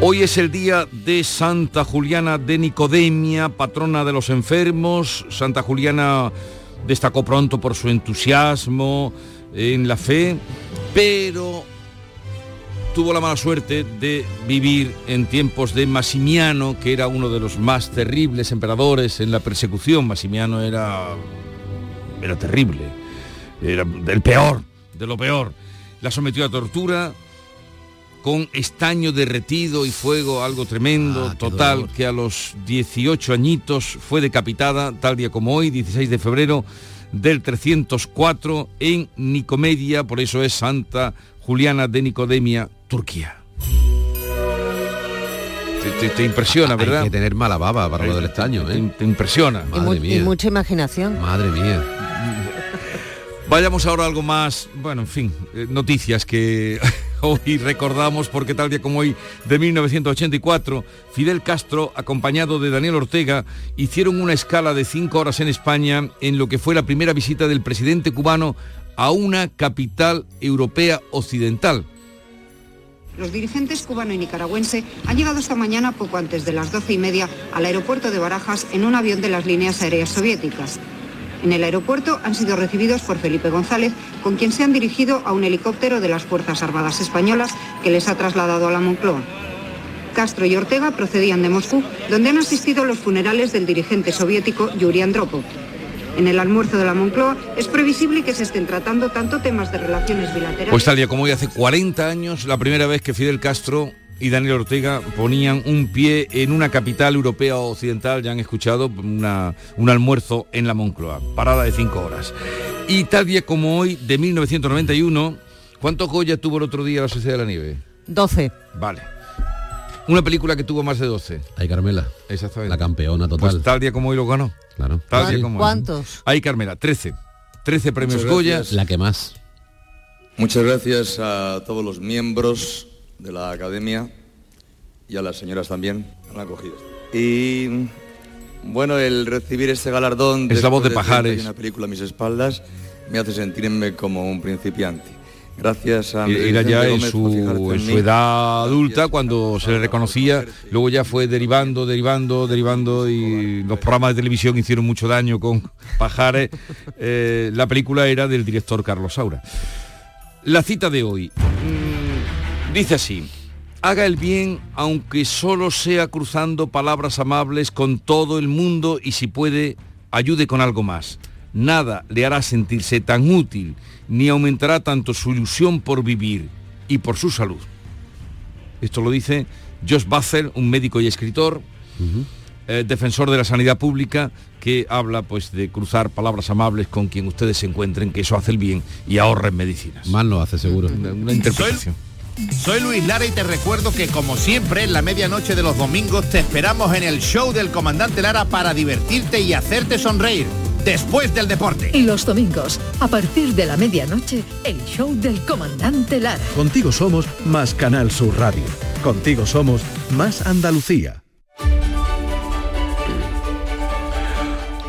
Hoy es el día de Santa Juliana de Nicodemia, patrona de los enfermos. Santa Juliana destacó pronto por su entusiasmo en la fe, pero tuvo la mala suerte de vivir en tiempos de Massimiano, que era uno de los más terribles emperadores en la persecución. Massimiano era, era terrible, era del peor, de lo peor. La sometió a tortura con estaño derretido y fuego, algo tremendo, total, que a los 18 añitos fue decapitada, tal día como hoy, 16 de febrero del 304, en Nicomedia, por eso es Santa Juliana de Nicodemia, Turquía. Te, te- te impresiona, ¿verdad? Hay que tener mala baba para lo del estaño, ¿eh? Te impresiona. Y, mu- y mucha imaginación. Madre mía. <laughs> Vayamos ahora a algo más, bueno, en fin, eh, noticias que hoy recordamos porque tal día como hoy de 1984, Fidel Castro, acompañado de Daniel Ortega, hicieron una escala de cinco horas en España en lo que fue la primera visita del presidente cubano a una capital europea occidental. Los dirigentes cubano y nicaragüense han llegado esta mañana poco antes de las doce y media al aeropuerto de Barajas en un avión de las líneas aéreas soviéticas. En el aeropuerto han sido recibidos por Felipe González, con quien se han dirigido a un helicóptero de las Fuerzas Armadas Españolas que les ha trasladado a la Moncloa. Castro y Ortega procedían de Moscú, donde han asistido los funerales del dirigente soviético Yuri Andropov. En el almuerzo de la Moncloa es previsible que se estén tratando tanto temas de relaciones bilaterales. Pues tal como hoy hace 40 años, la primera vez que Fidel Castro y Daniel Ortega ponían un pie en una capital europea occidental, ya han escuchado, una- un almuerzo en la Moncloa, parada de cinco horas. Y tal día como hoy, de 1991, ¿cuántos Goya tuvo el otro día la Sociedad de la Nieve? 12. Vale. Una película que tuvo más de 12. Ay, Carmela. Exactamente. La campeona total. Pues tal día como hoy lo ganó. Claro. Tal día como hoy. ¿Cuántos? Ay, Carmela, 13. 13 premios Goya. La que más. Muchas gracias a todos los miembros de la Academia y a las señoras también han acogido. Y bueno, el recibir este galardón Es la voz de Pajares. 31 película a mis espaldas me hace sentirme como un principiante. Gracias a Era ya en su, en edad adulta cuando se le reconocía, luego ya fue derivando, derivando, derivando y los programas de televisión hicieron mucho daño con <laughs> Pajares. Eh, la película era del director Carlos Saura. La cita de hoy dice así, haga el bien aunque solo sea cruzando palabras amables con todo el mundo y si puede, ayude con algo más. Nada le hará sentirse tan útil ni aumentará tanto su ilusión por vivir y por su salud. Esto lo dice Josh Butler, un médico y escritor, eh, defensor de la sanidad pública, que habla pues de cruzar palabras amables con quien ustedes se encuentren, que eso hace el bien y ahorren medicinas. Mal lo hace seguro. Una interpretación. Soy Luis Lara y te recuerdo que como siempre en la medianoche de los domingos te esperamos en el show del comandante Lara para divertirte y hacerte sonreír después del deporte. Y los domingos, a partir de la medianoche, el show del comandante Lara. Contigo somos más Canal Sur Radio. Contigo somos más Andalucía.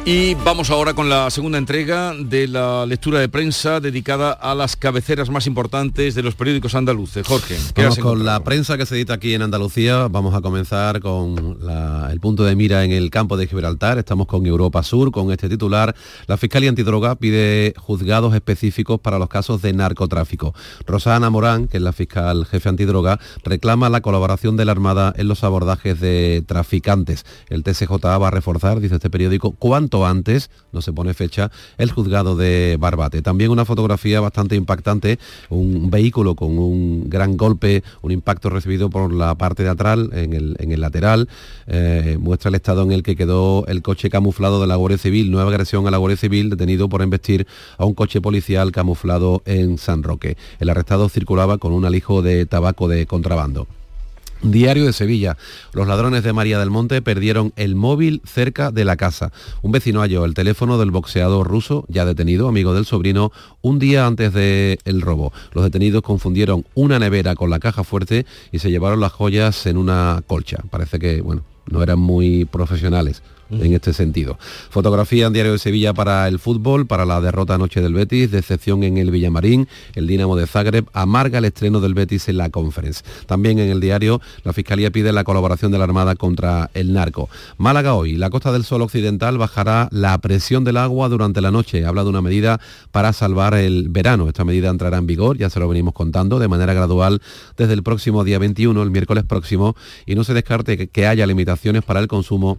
Y vamos ahora con la segunda entrega de la lectura de prensa dedicada a las cabeceras más importantes de los periódicos andaluces. Jorge, ¿qué Vamos con la prensa que se edita aquí en Andalucía. Vamos a comenzar con la- el punto de mira en el campo de Gibraltar. Estamos con Europa Sur, con este titular. La Fiscalía Antidroga pide juzgados específicos para los casos de narcotráfico. Rosana Morán, que es la fiscal jefe antidroga, reclama la colaboración de la Armada en los abordajes de traficantes. El TSJA va a reforzar, dice este periódico, antes, no se pone fecha, el juzgado de Barbate. También una fotografía bastante impactante, un vehículo con un gran golpe, un impacto recibido por la parte de atrás, en el, en el lateral, eh, muestra el estado en el que quedó el coche camuflado de la Guardia Civil, nueva agresión a la Guardia Civil, detenido por embestir a un coche policial camuflado en San Roque. El arrestado circulaba con un alijo de tabaco de contrabando. Diario de Sevilla. Los ladrones de María del Monte perdieron el móvil cerca de la casa. Un vecino halló el teléfono del boxeador ruso, ya detenido, amigo del sobrino, un día antes del robo. Los detenidos confundieron una nevera con la caja fuerte y se llevaron las joyas en una colcha. Parece que, bueno, no eran muy profesionales en este sentido. Fotografía en Diario de Sevilla para el fútbol, para la derrota anoche del Betis, decepción en el Villamarín, el Dinamo de Zagreb amarga el estreno del Betis en la Conference. También en el diario, la Fiscalía pide la colaboración de la Armada contra el narco. Málaga hoy, la Costa del Sol Occidental bajará la presión del agua durante la noche. Habla de una medida para salvar el verano. Esta medida entrará en vigor, ya se lo venimos contando, de manera gradual desde el próximo día 21, el miércoles próximo, y no se descarte que- que haya limitaciones para el consumo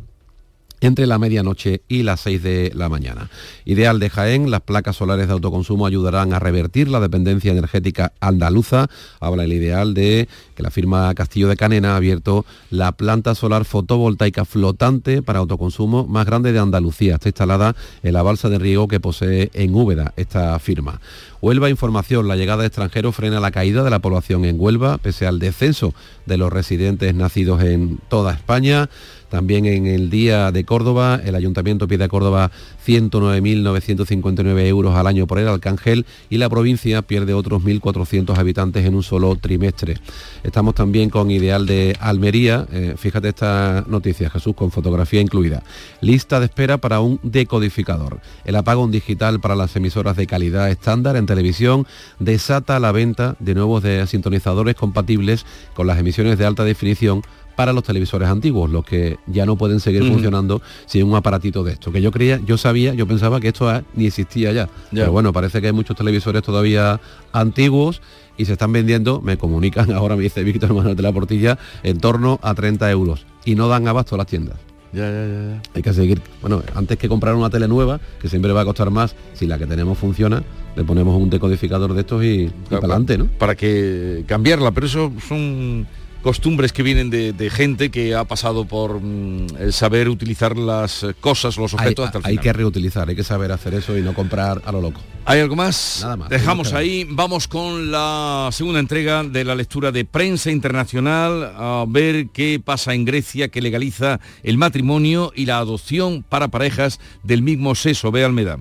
entre la medianoche y las 6 de la mañana. Ideal de Jaén, las placas solares de autoconsumo ayudarán a revertir la dependencia energética andaluza. Habla el ideal de que la firma Castillo de Canena ha abierto la planta solar fotovoltaica flotante para autoconsumo más grande de Andalucía. Está instalada en la balsa de riego que posee en Úbeda esta firma. Huelva Información, la llegada de extranjeros frena la caída de la población en Huelva, pese al descenso de los residentes nacidos en toda España. También en el Día de Córdoba, el Ayuntamiento pide a Córdoba 109.959 euros al año por el Arcángel y la provincia pierde otros 1.400 habitantes en un solo trimestre. Estamos también con Ideal de Almería. Eh, fíjate esta noticia, Jesús, con fotografía incluida. Lista de espera para un decodificador. El apagón digital para las emisoras de calidad estándar en televisión desata la venta de nuevos sintonizadores compatibles con las emisiones de alta definición para los televisores antiguos, los que ya no pueden seguir funcionando sin un aparatito de esto. Que yo creía, yo sabía, yo pensaba que esto ni existía ya. Pero bueno, parece que hay muchos televisores todavía antiguos y se están vendiendo, me comunican <laughs> ahora, me dice Víctor Manuel de la Portilla, en torno a 30 euros. Y no dan abasto a las tiendas. Ya, ya, ya. Hay que seguir, bueno, antes que comprar una tele nueva, que siempre va a costar más, si la que tenemos funciona, le ponemos un decodificador de estos y, y para adelante, ¿no? Para que cambiarla, pero eso son costumbres que vienen de, de gente que ha pasado por mm, el saber utilizar las cosas, los Hay, objetos hasta el hay final. que reutilizar, hay que saber hacer eso y no comprar a lo loco. ¿Hay algo más? Nada más. Dejamos ahí, vamos con la segunda entrega de la lectura de prensa internacional, a ver qué pasa en Grecia, que legaliza el matrimonio y la adopción para parejas del mismo sexo. Ve Almeda.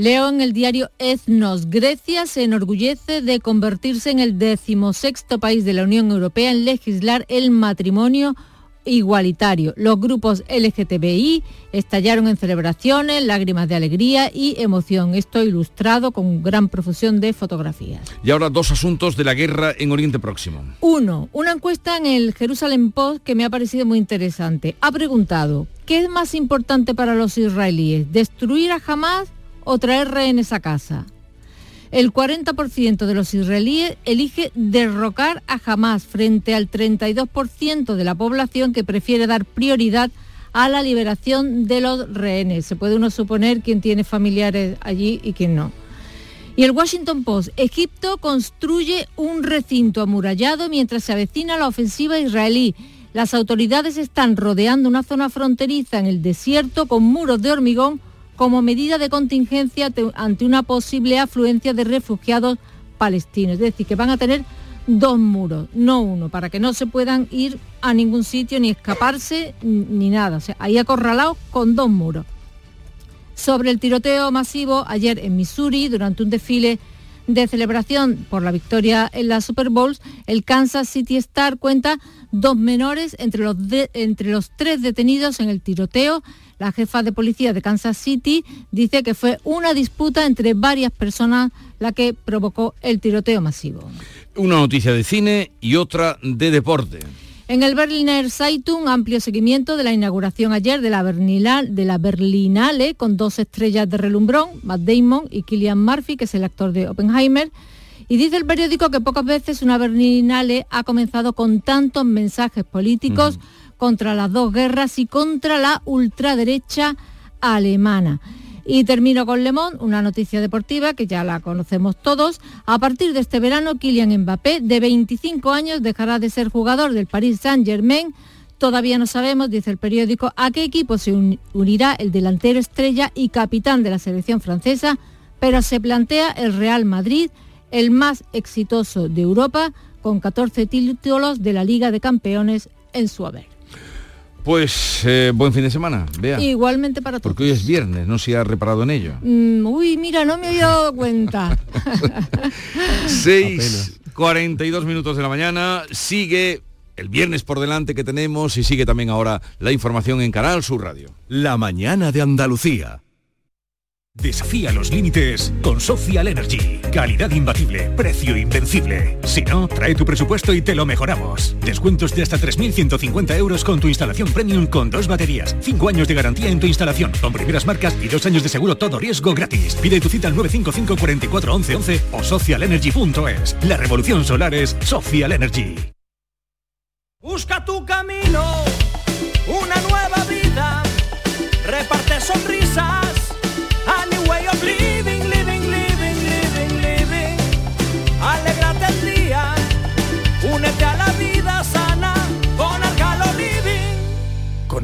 Leo en el diario Ethnos, Grecia se enorgullece de convertirse en el decimosexto país de la Unión Europea en legislar el matrimonio igualitario. Los grupos LGTBI estallaron en celebraciones, lágrimas de alegría y emoción. Esto ilustrado con gran profusión de fotografías. Y ahora dos asuntos de la guerra en Oriente Próximo. Uno, una encuesta en el Jerusalem Post que me ha parecido muy interesante. Ha preguntado, ¿qué es más importante para los israelíes? ¿Destruir a Hamas o traer rehenes a casa? El 40% de los israelíes elige derrocar a Hamas frente al 32% de la población que prefiere dar prioridad a la liberación de los rehenes. Se puede uno suponer quién tiene familiares allí y quién no. Y el Washington Post, Egipto construye un recinto amurallado mientras se avecina la ofensiva israelí. Las autoridades están rodeando una zona fronteriza en el desierto con muros de hormigón como medida de contingencia ante una posible afluencia de refugiados palestinos. Es decir, que van a tener dos muros, no uno, para que no se puedan ir a ningún sitio ni escaparse ni nada. O sea, ahí acorralados con dos muros. Sobre el tiroteo masivo ayer en Missouri, durante un desfile de celebración por la victoria en la Super Bowls, el Kansas City Star cuenta dos menores entre los, entre los tres detenidos en el tiroteo la jefa de policía de Kansas City dice que fue una disputa entre varias personas la que provocó el tiroteo masivo. Una noticia de cine y otra de deporte. En el Berliner Zeitung, amplio seguimiento de la inauguración ayer de la, de la Berlinale con dos estrellas de relumbrón, Matt Damon y Killian Murphy, que es el actor de Oppenheimer. Y dice el periódico que pocas veces una Berlinale ha comenzado con tantos mensajes políticos contra las dos guerras y contra la ultraderecha alemana. Y termino con Le Monde, una noticia deportiva que ya la conocemos todos. A partir de este verano, Kylian Mbappé, de 25 años, dejará de ser jugador del Paris Saint-Germain. Todavía no sabemos, dice el periódico, a qué equipo se unirá el delantero estrella y capitán de la selección francesa, pero se plantea el Real Madrid, el más exitoso de Europa, con 14 títulos de la Liga de Campeones en su haber. Pues eh, buen fin de semana, vea. Igualmente para todos. Porque hoy es viernes, no se ha reparado en ello. Mm, uy, mira, no me había dado <laughs> cuenta. <laughs> 6.42 minutos de la mañana, sigue el viernes por delante que tenemos y sigue también ahora la información en Canal Sur Radio. La mañana de Andalucía. Desafía los límites con Social Energy. Calidad imbatible, precio invencible. Si no, trae tu presupuesto y te lo mejoramos. Descuentos de hasta 3.150 euros con tu instalación premium con dos baterías. Cinco años de garantía en tu instalación, con primeras marcas y dos años de seguro todo riesgo gratis. Pide tu cita al 955 44 11 11 o socialenergy.es. La revolución solar es Social Energy. Busca tu camino, una nueva vida. Reparte sonrisas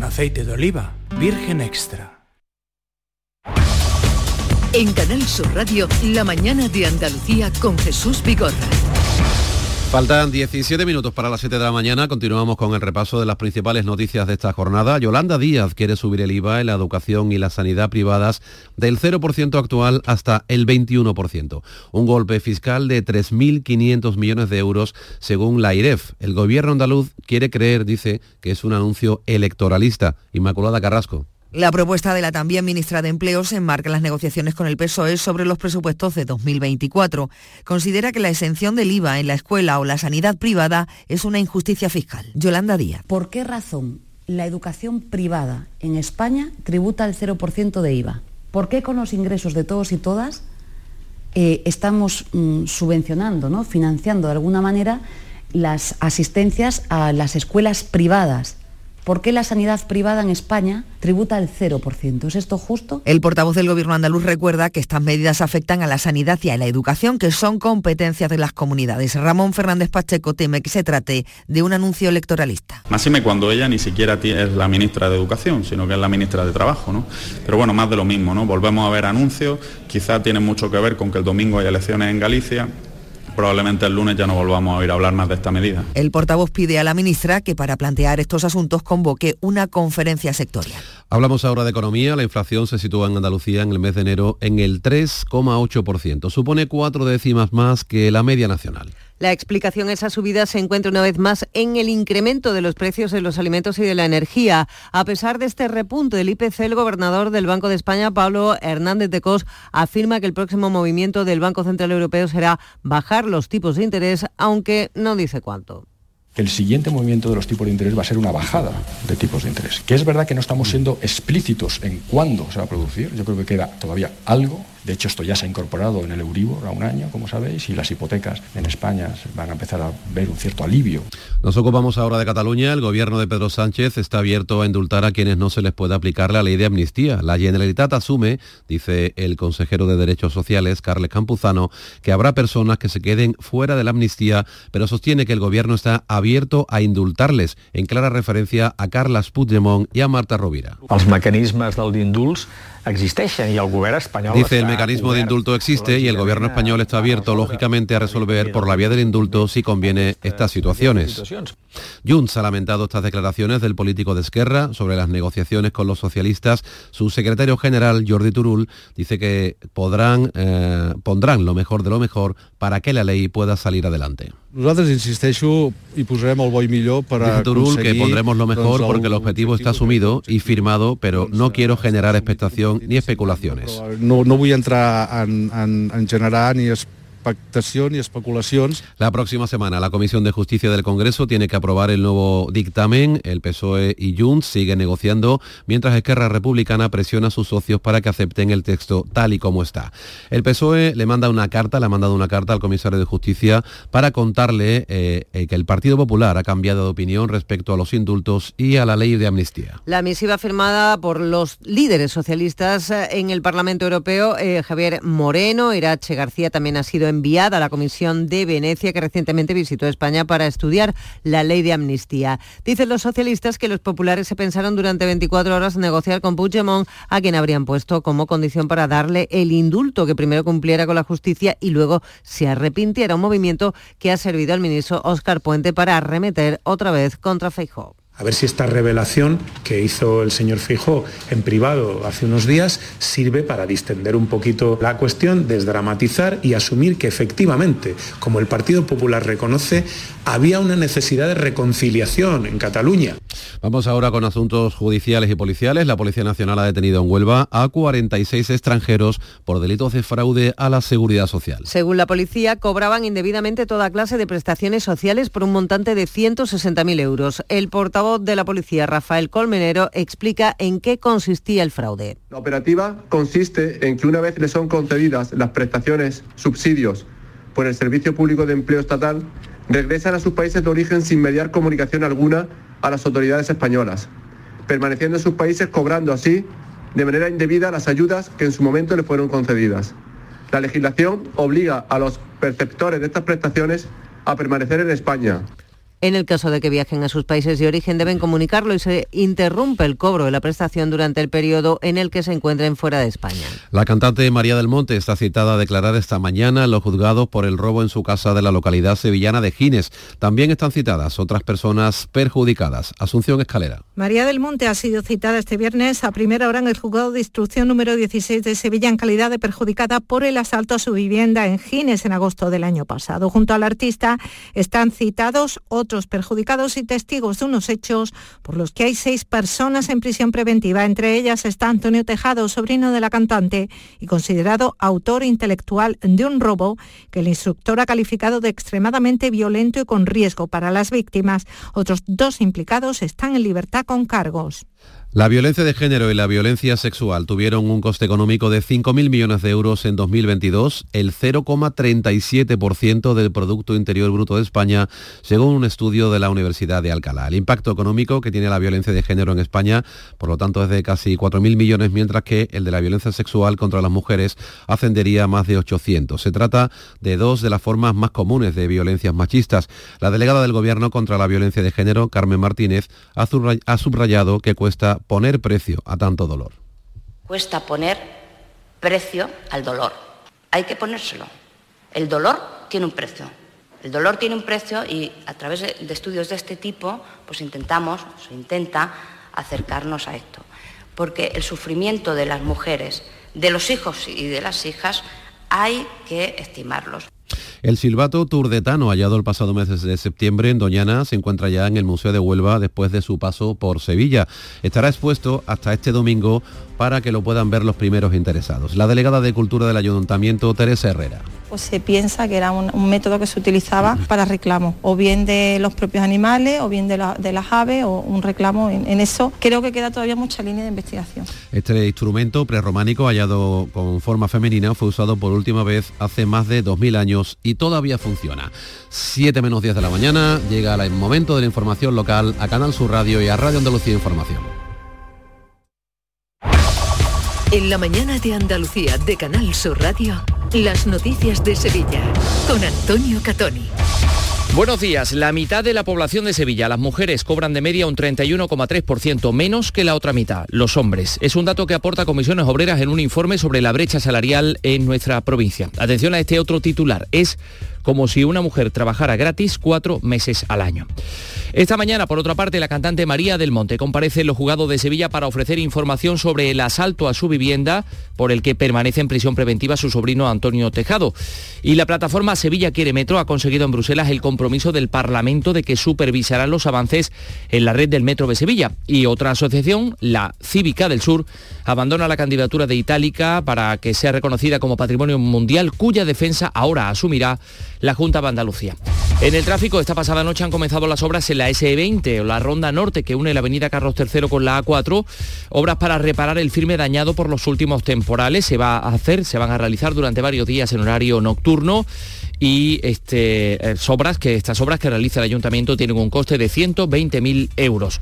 aceite de oliva, virgen extra. En Canal Sur Radio, la mañana de Andalucía con Jesús Vigorra. Faltan 17 minutos para las 7 de la mañana. Continuamos con el repaso de las principales noticias de esta jornada. Yolanda Díaz quiere subir el IVA en la educación y la sanidad privadas del 0% actual hasta el 21%. Un golpe fiscal de 3.500 millones de euros según la IREF. El gobierno andaluz quiere creer, dice, que es un anuncio electoralista. Inmaculada Carrasco. La propuesta de la también ministra de Empleo se enmarca en las negociaciones con el PSOE sobre los presupuestos de 2024. Considera que la exención del IVA en la escuela o la sanidad privada es una injusticia fiscal. Yolanda Díaz. ¿Por qué razón la educación privada en España tributa el 0% de IVA? ¿Por qué con los ingresos de todos y todas eh, estamos mm, subvencionando, ¿no? financiando de alguna manera las asistencias a las escuelas privadas? ¿Por qué la sanidad privada en España tributa el 0%? ¿Es esto justo? El portavoz del Gobierno andaluz recuerda que estas medidas afectan a la sanidad y a la educación, que son competencias de las comunidades. Ramón Fernández Pacheco teme que se trate de un anuncio electoralista. Máxime cuando ella ni siquiera es la ministra de Educación, sino que es la ministra de Trabajo, ¿no? Pero bueno, más de lo mismo, ¿no? Volvemos a ver anuncios, quizá tienen mucho que ver con que el domingo hay elecciones en Galicia probablemente el lunes ya no volvamos a oír hablar más de esta medida. El portavoz pide a la ministra que para plantear estos asuntos convoque una conferencia sectorial. Hablamos ahora de economía. La inflación se sitúa en Andalucía en el mes de enero en el 3,8%. Supone cuatro décimas más que la media nacional. La explicación a esa subida se encuentra una vez más en el incremento de los precios de los alimentos y de la energía. A pesar de este repunte del IPC, el gobernador del Banco de España, Pablo Hernández de Cos, afirma que el próximo movimiento del Banco Central Europeo será bajar los tipos de interés, aunque no dice cuánto el siguiente movimiento de los tipos de interés va a ser una bajada de tipos de interés. Que es verdad que no estamos siendo explícitos en cuándo se va a producir. Yo creo que queda todavía algo de hecho, esto ya se ha incorporado en el Euribor a un año, como sabéis, y las hipotecas en España van a empezar a ver un cierto alivio. Nos ocupamos ahora de Cataluña. El gobierno de Pedro Sánchez está abierto a indultar a quienes no se les pueda aplicar la ley de amnistía. La Generalitat asume, dice el consejero de Derechos Sociales, Carles Campuzano, que habrá personas que se queden fuera de la amnistía, pero sostiene que el gobierno está abierto a indultarles, en clara referencia a Carles Puigdemont y a Marta Rovira. Los mecanismos del indults existeixen y el gobierno español... Dice el mecanismo de indulto existe y el gobierno español está abierto lógicamente a resolver por la vía del indulto si conviene estas situaciones. Junts ha lamentado estas declaraciones del político de Esquerra sobre las negociaciones con los socialistas. Su secretario general, Jordi Turul, dice que podrán, eh, pondrán lo mejor de lo mejor para que la ley pueda salir adelante. Nosaltres, insisteixo, y posarem el bo i millor Turul que pondremos lo mejor porque el objetivo está asumido y firmado, pero no quiero generar expectación ni especulaciones. No, no vull entrar en, en, en generar ni expectación y especulaciones. La próxima semana la Comisión de Justicia del Congreso tiene que aprobar el nuevo dictamen. El PSOE y Junts siguen negociando mientras Esquerra Republicana presiona a sus socios para que acepten el texto tal y como está. El PSOE le manda una carta, le ha mandado una carta al comisario de Justicia para contarle eh, eh, que el Partido Popular ha cambiado de opinión respecto a los indultos y a la ley de amnistía. La misiva firmada por los líderes socialistas eh, en el Parlamento Europeo, Javier Moreno, Irache García también ha sido enviada a la Comisión de Venecia que recientemente visitó España para estudiar la ley de amnistía. Dicen los socialistas que los populares se pensaron durante 24 horas negociar con Puigdemont, a quien habrían puesto como condición para darle el indulto, que primero cumpliera con la justicia y luego se arrepintiera, un movimiento que ha servido al ministro Óscar Puente para arremeter otra vez contra Feijóo a ver si esta revelación que hizo el señor Fijó en privado hace unos días sirve para distender un poquito la cuestión, desdramatizar y asumir que efectivamente, como el Partido Popular reconoce, había una necesidad de reconciliación en Cataluña. Vamos ahora con asuntos judiciales y policiales. La Policía Nacional ha detenido en Huelva a 46 extranjeros por delitos de fraude a la seguridad social. Según la policía, cobraban indebidamente toda clase de prestaciones sociales por un montante de 160.000 euros. El portavoz de la policía, Rafael Colmenero, explica en qué consistía el fraude. La operativa consiste en que una vez le son concedidas las prestaciones, subsidios por el Servicio Público de Empleo Estatal, regresan a sus países de origen sin mediar comunicación alguna a las autoridades españolas, permaneciendo en sus países cobrando así de manera indebida las ayudas que en su momento le fueron concedidas. La legislación obliga a los perceptores de estas prestaciones a permanecer en España. En el caso de que viajen a sus países de origen deben comunicarlo y se interrumpe el cobro de la prestación durante el periodo en el que se encuentren fuera de España. La cantante María del Monte está citada a declarar esta mañana en los juzgados por el robo en su casa de la localidad sevillana de Gines. También están citadas otras personas perjudicadas. Asunción Escalera. María del Monte ha sido citada este viernes a primera hora en el juzgado de instrucción número 16 de Sevilla en calidad de perjudicada por el asalto a su vivienda en Gines en agosto del año pasado. Junto al artista están citados otros otros perjudicados y testigos de unos hechos por los que hay seis personas en prisión preventiva. Entre ellas está Antonio Tejado, sobrino de la cantante y considerado autor intelectual de un robo que el instructor ha calificado de extremadamente violento y con riesgo para las víctimas. Otros dos implicados están en libertad con cargos. La violencia de género y la violencia sexual tuvieron un coste económico de 5.000 millones de euros en 2022, el 0,37% del Producto Interior Bruto de España, según un estudio de la Universidad de Alcalá. El impacto económico que tiene la violencia de género en España, por lo tanto, es de casi 4.000 millones, mientras que el de la violencia sexual contra las mujeres ascendería a más de 800. Se trata de dos de las formas más comunes de violencias machistas. La delegada del Gobierno contra la violencia de género, Carmen Martínez, ha subrayado que cuesta poner precio a tanto dolor. Cuesta poner precio al dolor. Hay que ponérselo. El dolor tiene un precio. El dolor tiene un precio y a través de estudios de este tipo, pues intentamos, se intenta acercarnos a esto. Porque el sufrimiento de las mujeres, de los hijos y de las hijas, hay que estimarlos. El silbato turdetano hallado el pasado mes de septiembre en Doñana se encuentra ya en el Museo de Huelva después de su paso por Sevilla. Estará expuesto hasta este domingo para que lo puedan ver los primeros interesados. La delegada de Cultura del Ayuntamiento, Teresa Herrera. Pues se piensa que era un, método que se utilizaba para reclamo, o bien de los propios animales, o bien de, las aves, o un reclamo en, en, eso. Creo que queda todavía mucha línea de investigación. Este instrumento prerrománico hallado con forma femenina fue usado por última vez hace más de 2.000 años y todavía funciona. 7 menos 10 de la mañana, llega el momento de la información local a Canal Sur Radio y a Radio Andalucía Información. En la mañana de Andalucía de Canal Sur Radio, las noticias de Sevilla con Antonio Catoni. Buenos días. La mitad de la población de Sevilla, las mujeres, cobran de media un 31,3% menos que la otra mitad, los hombres. Es un dato que aporta Comisiones Obreras en un informe sobre la brecha salarial en nuestra provincia. Atención a este otro titular. Es como si una mujer trabajara gratis cuatro meses al año. Esta mañana, por otra parte, la cantante María del Monte comparece en los juzgados de Sevilla para ofrecer información sobre el asalto a su vivienda por el que permanece en prisión preventiva su sobrino Antonio Tejado. Y la plataforma Sevilla Quiere Metro ha conseguido en Bruselas el compromiso del Parlamento de que supervisará los avances en la red del Metro de Sevilla. Y otra asociación, la Cívica del Sur, abandona la candidatura de Itálica para que sea reconocida como Patrimonio Mundial, cuya defensa ahora asumirá la Junta de Andalucía. En el tráfico, esta pasada noche han comenzado las obras en la SE20 o la Ronda Norte que une la avenida Carlos III con la A4, obras para reparar el firme dañado por los últimos temporales. Se va a hacer, se van a realizar durante varios días en horario nocturno y este, eh, obras que, estas obras que realiza el ayuntamiento tienen un coste de 120.000 euros.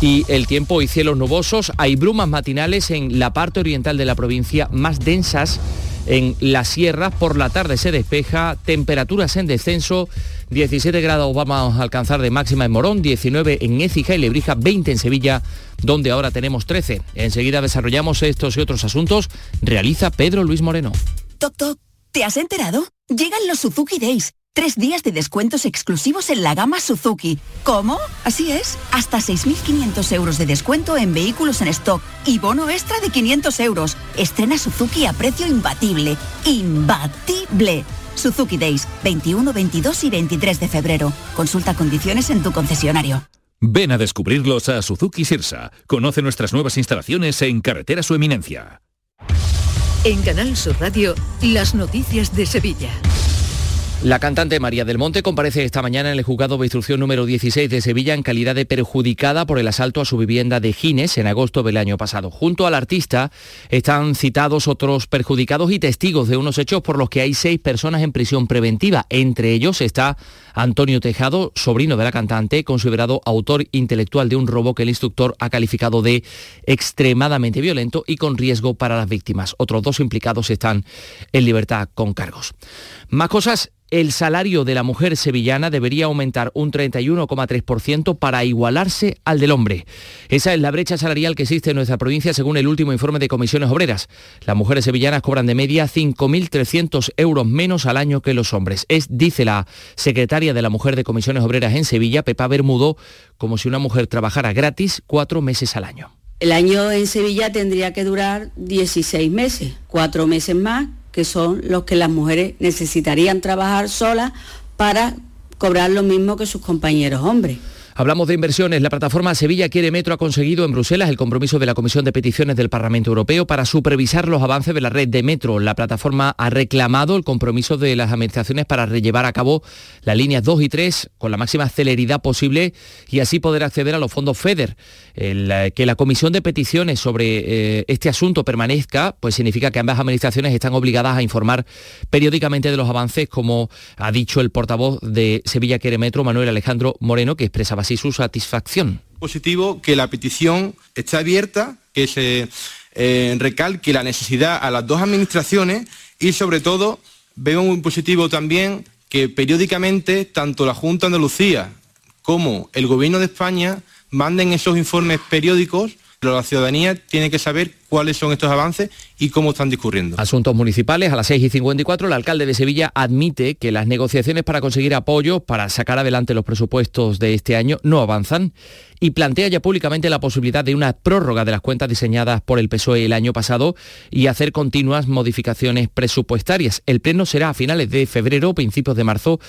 Y el tiempo y cielos nubosos, hay brumas matinales en la parte oriental de la provincia más densas en las sierras. Por la tarde se despeja, temperaturas en descenso. 17 grados vamos a alcanzar de máxima en Morón, 19 en Écija y Lebrija, 20 en Sevilla, donde ahora tenemos 13. Enseguida desarrollamos estos y otros asuntos. Realiza Pedro Luis Moreno. Toc, toc. ¿Te has enterado? Llegan los Suzuki Days Tres días de descuentos exclusivos en la gama Suzuki. ¿Cómo? Así es, hasta 6.500 euros de descuento en vehículos en stock y bono extra de 500 euros. Estrena Suzuki a precio imbatible. ¡Imbatible! Suzuki Days, 21, 22 y 23 de febrero. Consulta condiciones en tu concesionario. Ven a descubrirlos a Suzuki Sirsa. Conoce nuestras nuevas instalaciones en Carretera Su Eminencia. En Canal Sur Radio, las noticias de Sevilla. La cantante María del Monte comparece esta mañana en el juzgado de instrucción número 16 de Sevilla en calidad de perjudicada por el asalto a su vivienda de Gines en agosto del año pasado. Junto al artista están citados otros perjudicados y testigos de unos hechos por los que hay seis personas en prisión preventiva. Entre ellos está Antonio Tejado, sobrino de la cantante, considerado autor intelectual de un robo que el instructor ha calificado de extremadamente violento y con riesgo para las víctimas. Otros dos implicados están en libertad con cargos. Más cosas el salario de la mujer sevillana debería aumentar un 31,3% para igualarse al del hombre. Esa es la brecha salarial que existe en nuestra provincia según el último informe de comisiones obreras. Las mujeres sevillanas cobran de media 5.300 euros menos al año que los hombres. Es, dice la secretaria de la Mujer de Comisiones Obreras en Sevilla, Pepa Bermudo, como si una mujer trabajara gratis cuatro meses al año. El año en Sevilla tendría que durar 16 meses, cuatro meses más que son los que las mujeres necesitarían trabajar solas para cobrar lo mismo que sus compañeros hombres. Hablamos de inversiones. La plataforma Sevilla Quiere Metro ha conseguido en Bruselas el compromiso de la Comisión de Peticiones del Parlamento Europeo para supervisar los avances de la red de metro. La plataforma ha reclamado el compromiso de las administraciones para rellevar a cabo las líneas 2 y 3 con la máxima celeridad posible y así poder acceder a los fondos FEDER. El, que la Comisión de Peticiones sobre eh, este asunto permanezca, pues significa que ambas administraciones están obligadas a informar periódicamente de los avances, como ha dicho el portavoz de Sevilla Quiere Metro, Manuel Alejandro Moreno, que expresaba así su satisfacción. Positivo que la petición esté abierta, que se eh, recalque la necesidad a las dos administraciones y sobre todo veo muy positivo también que periódicamente tanto la Junta de Andalucía como el Gobierno de España manden esos informes periódicos, pero la ciudadanía tiene que saber cuáles son estos avances y cómo están discurriendo. Asuntos municipales, a las 6 y 54, el alcalde de Sevilla admite que las negociaciones para conseguir apoyo para sacar adelante los presupuestos de este año no avanzan y plantea ya públicamente la posibilidad de una prórroga de las cuentas diseñadas por el PSOE el año pasado y hacer continuas modificaciones presupuestarias. El pleno será a finales de febrero o principios de marzo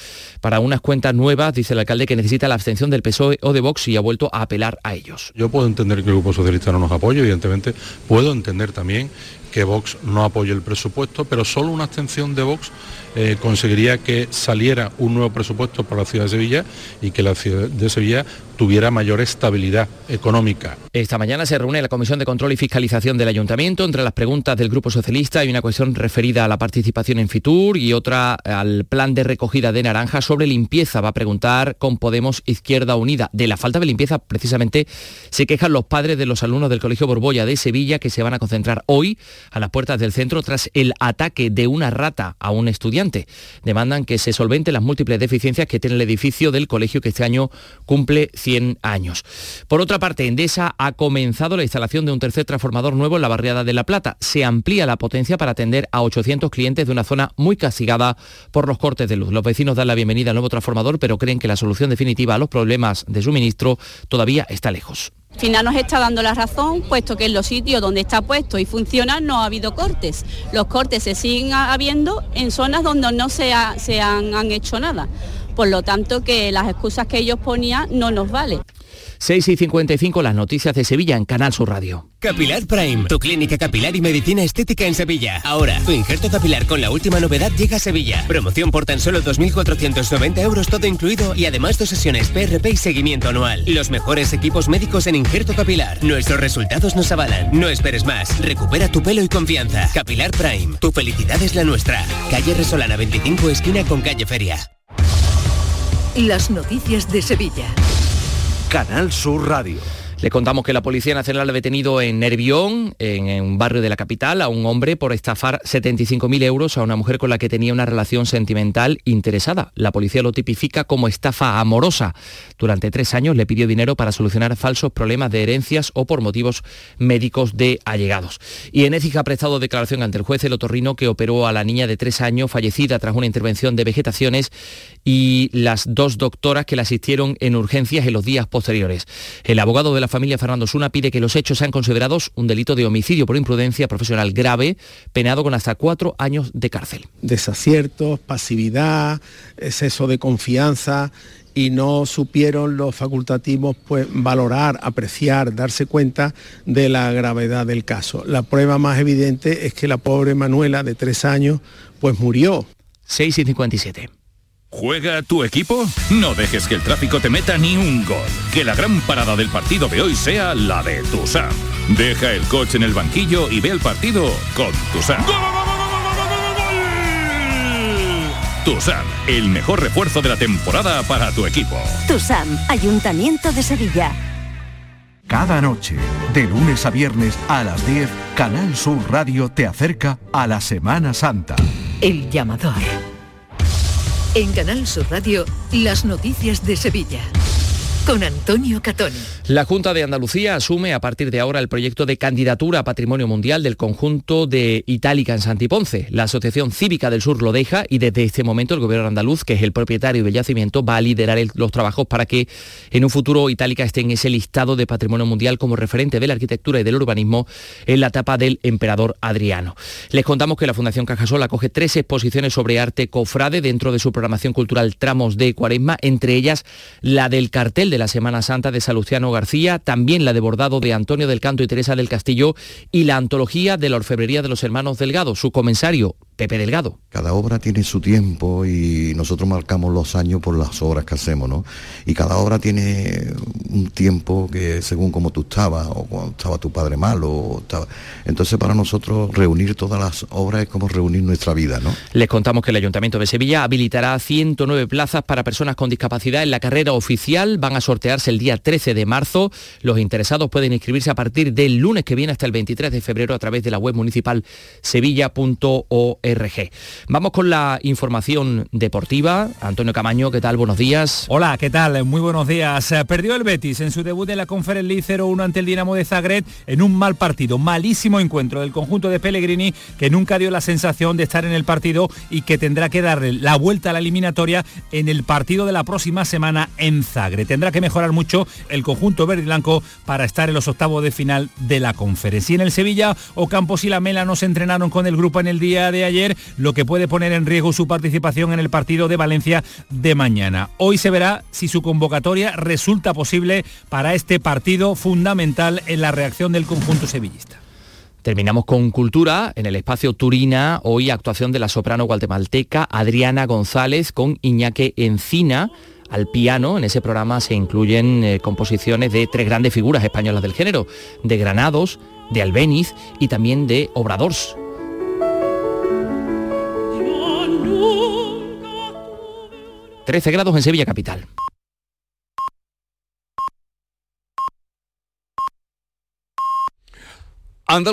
para unas cuentas nuevas, dice el alcalde, que necesita la abstención del PSOE o de Vox y ha vuelto a apelar a ellos. Yo puedo entender que el Grupo Socialista no nos apoye, evidentemente. Puedo entender también que Vox no apoye el presupuesto, pero solo una abstención de Vox eh, conseguiría que saliera un nuevo presupuesto para la ciudad de Sevilla y que la ciudad de Sevilla tuviera mayor estabilidad económica. Esta mañana se reúne la Comisión de Control y Fiscalización del Ayuntamiento. Entre las preguntas del Grupo Socialista hay una cuestión referida a la participación en Fitur y otra al plan de recogida de naranja sobre limpieza. Va a preguntar con Podemos Izquierda Unida. De la falta de limpieza, precisamente, se quejan los padres de los alumnos del Colegio Borbolla de Sevilla que se van a concentrar hoy a las puertas del centro tras el ataque de una rata a un estudiante. Demandan que se solventen las múltiples deficiencias que tiene el edificio del colegio que este año cumple 100 años. Por otra parte, Endesa ha comenzado la instalación de un tercer transformador nuevo en la barriada de La Plata. Se amplía la potencia para atender a 800 clientes de una zona muy castigada por los cortes de luz. Los vecinos dan la bienvenida al nuevo transformador, pero creen que la solución definitiva a los problemas de suministro todavía está lejos. Al final nos está dando la razón, puesto que en los sitios donde está puesto y funciona no ha habido cortes. Los cortes se siguen habiendo en zonas donde no se, ha, se han, han hecho nada. Por lo tanto, que las excusas que ellos ponían no nos valen. 6 y 55 las noticias de Sevilla en Canal Sur Radio. Capilar Prime, tu clínica capilar y medicina estética en Sevilla. Ahora, tu injerto capilar con la última novedad llega a Sevilla. Promoción por tan solo 2.490 euros todo incluido y además dos sesiones PRP y seguimiento anual. Los mejores equipos médicos en injerto capilar. Nuestros resultados nos avalan. No esperes más. Recupera tu pelo y confianza. Capilar Prime, tu felicidad es la nuestra. Calle Resolana 25 esquina con calle Feria. Las noticias de Sevilla. Canal Sur Radio. Le contamos que la Policía Nacional ha detenido en Nervión, en, un barrio de la capital, a un hombre por estafar 75.000 euros a una mujer con la que tenía una relación sentimental interesada. La policía lo tipifica como estafa amorosa. Durante tres años le pidió dinero para solucionar falsos problemas de herencias o por motivos médicos de allegados. Y en Écija ha prestado declaración ante el juez el otorrino que operó a la niña de tres años fallecida tras una intervención de vegetaciones y las dos doctoras que la asistieron en urgencias en los días posteriores. El abogado de la familia Fernando Suna pide que los hechos sean considerados un delito de homicidio por imprudencia profesional grave, penado con hasta cuatro años de cárcel. Desaciertos, pasividad, exceso de confianza y no supieron los facultativos pues, valorar, apreciar, darse cuenta de la gravedad del caso. La prueba más evidente es que la pobre Manuela de tres años pues murió. 6 y 57. ¿Juega tu equipo? No dejes que el tráfico te meta ni un gol. Que la gran parada del partido de hoy sea la de Tusam. Deja el coche en el banquillo y ve el partido con Tusam. Tusam, el mejor refuerzo de la temporada para tu equipo. TUSAM, Ayuntamiento de Sevilla. Cada noche, de lunes a viernes a las 10, Canal Sur Radio te acerca a la Semana Santa. El llamador. En Canal Sur Radio, las noticias de Sevilla. Con Antonio Catón. La Junta de Andalucía asume a partir de ahora el proyecto de candidatura a Patrimonio Mundial del conjunto de Itálica en Santiponce. La Asociación Cívica del Sur lo deja y desde este momento el gobierno andaluz, que es el propietario del yacimiento, va a liderar los trabajos para que en un futuro Itálica esté en ese listado de Patrimonio Mundial como referente de la arquitectura y del urbanismo en la etapa del emperador Adriano. Les contamos que la Fundación Cajasol acoge tres exposiciones sobre arte cofrade dentro de su programación cultural Tramos de Cuaresma, entre ellas la del cartel de la Semana Santa de Salustiano García, también la de bordado de Antonio del Canto y Teresa del Castillo y la antología de la orfebrería de los hermanos Delgado. Su comensario, Pepe Delgado. Cada obra tiene su tiempo y nosotros marcamos los años por las obras que hacemos, ¿no? Y cada obra tiene un tiempo que según como tú estabas, o cuando estaba tu padre malo, o estaba... entonces para nosotros reunir todas las obras es como reunir nuestra vida, ¿no? Les contamos que el Ayuntamiento de Sevilla habilitará 109 plazas para personas con discapacidad en la carrera oficial. Van a sortearse el día 13 de marzo. Los interesados pueden inscribirse a partir del lunes que viene hasta el 23 de febrero a través de la web municipal sevilla.org. ORG. Vamos con la información deportiva. Antonio Camaño, ¿qué tal? Buenos días. Hola, ¿qué tal? Muy buenos días. Eh, perdió el Betis en su debut en la Conference League 0-1 ante el Dinamo de Zagreb en un mal partido, malísimo encuentro del conjunto de Pellegrini que nunca dio la sensación de estar en el partido y que tendrá que darle la vuelta a la eliminatoria en el partido de la próxima semana en Zagreb. Tendrá que mejorar mucho el conjunto verde y blanco para estar en los octavos de final de la conferencia. Y en el Sevilla, Ocampos y la Mela no se entrenaron con el grupo en el día de ayer, lo que puede poner en riesgo su participación en el partido de Valencia de mañana. Hoy se verá si su convocatoria resulta posible para este partido fundamental en la reacción del conjunto sevillista. Terminamos con cultura en el espacio Turina, hoy actuación de la soprano guatemalteca Adriana González con Iñaque Encina al piano. En ese programa se incluyen eh, composiciones de tres grandes figuras españolas del género, de Granados, de Albeniz y también de Obradors. 13 grados en Sevilla Capital.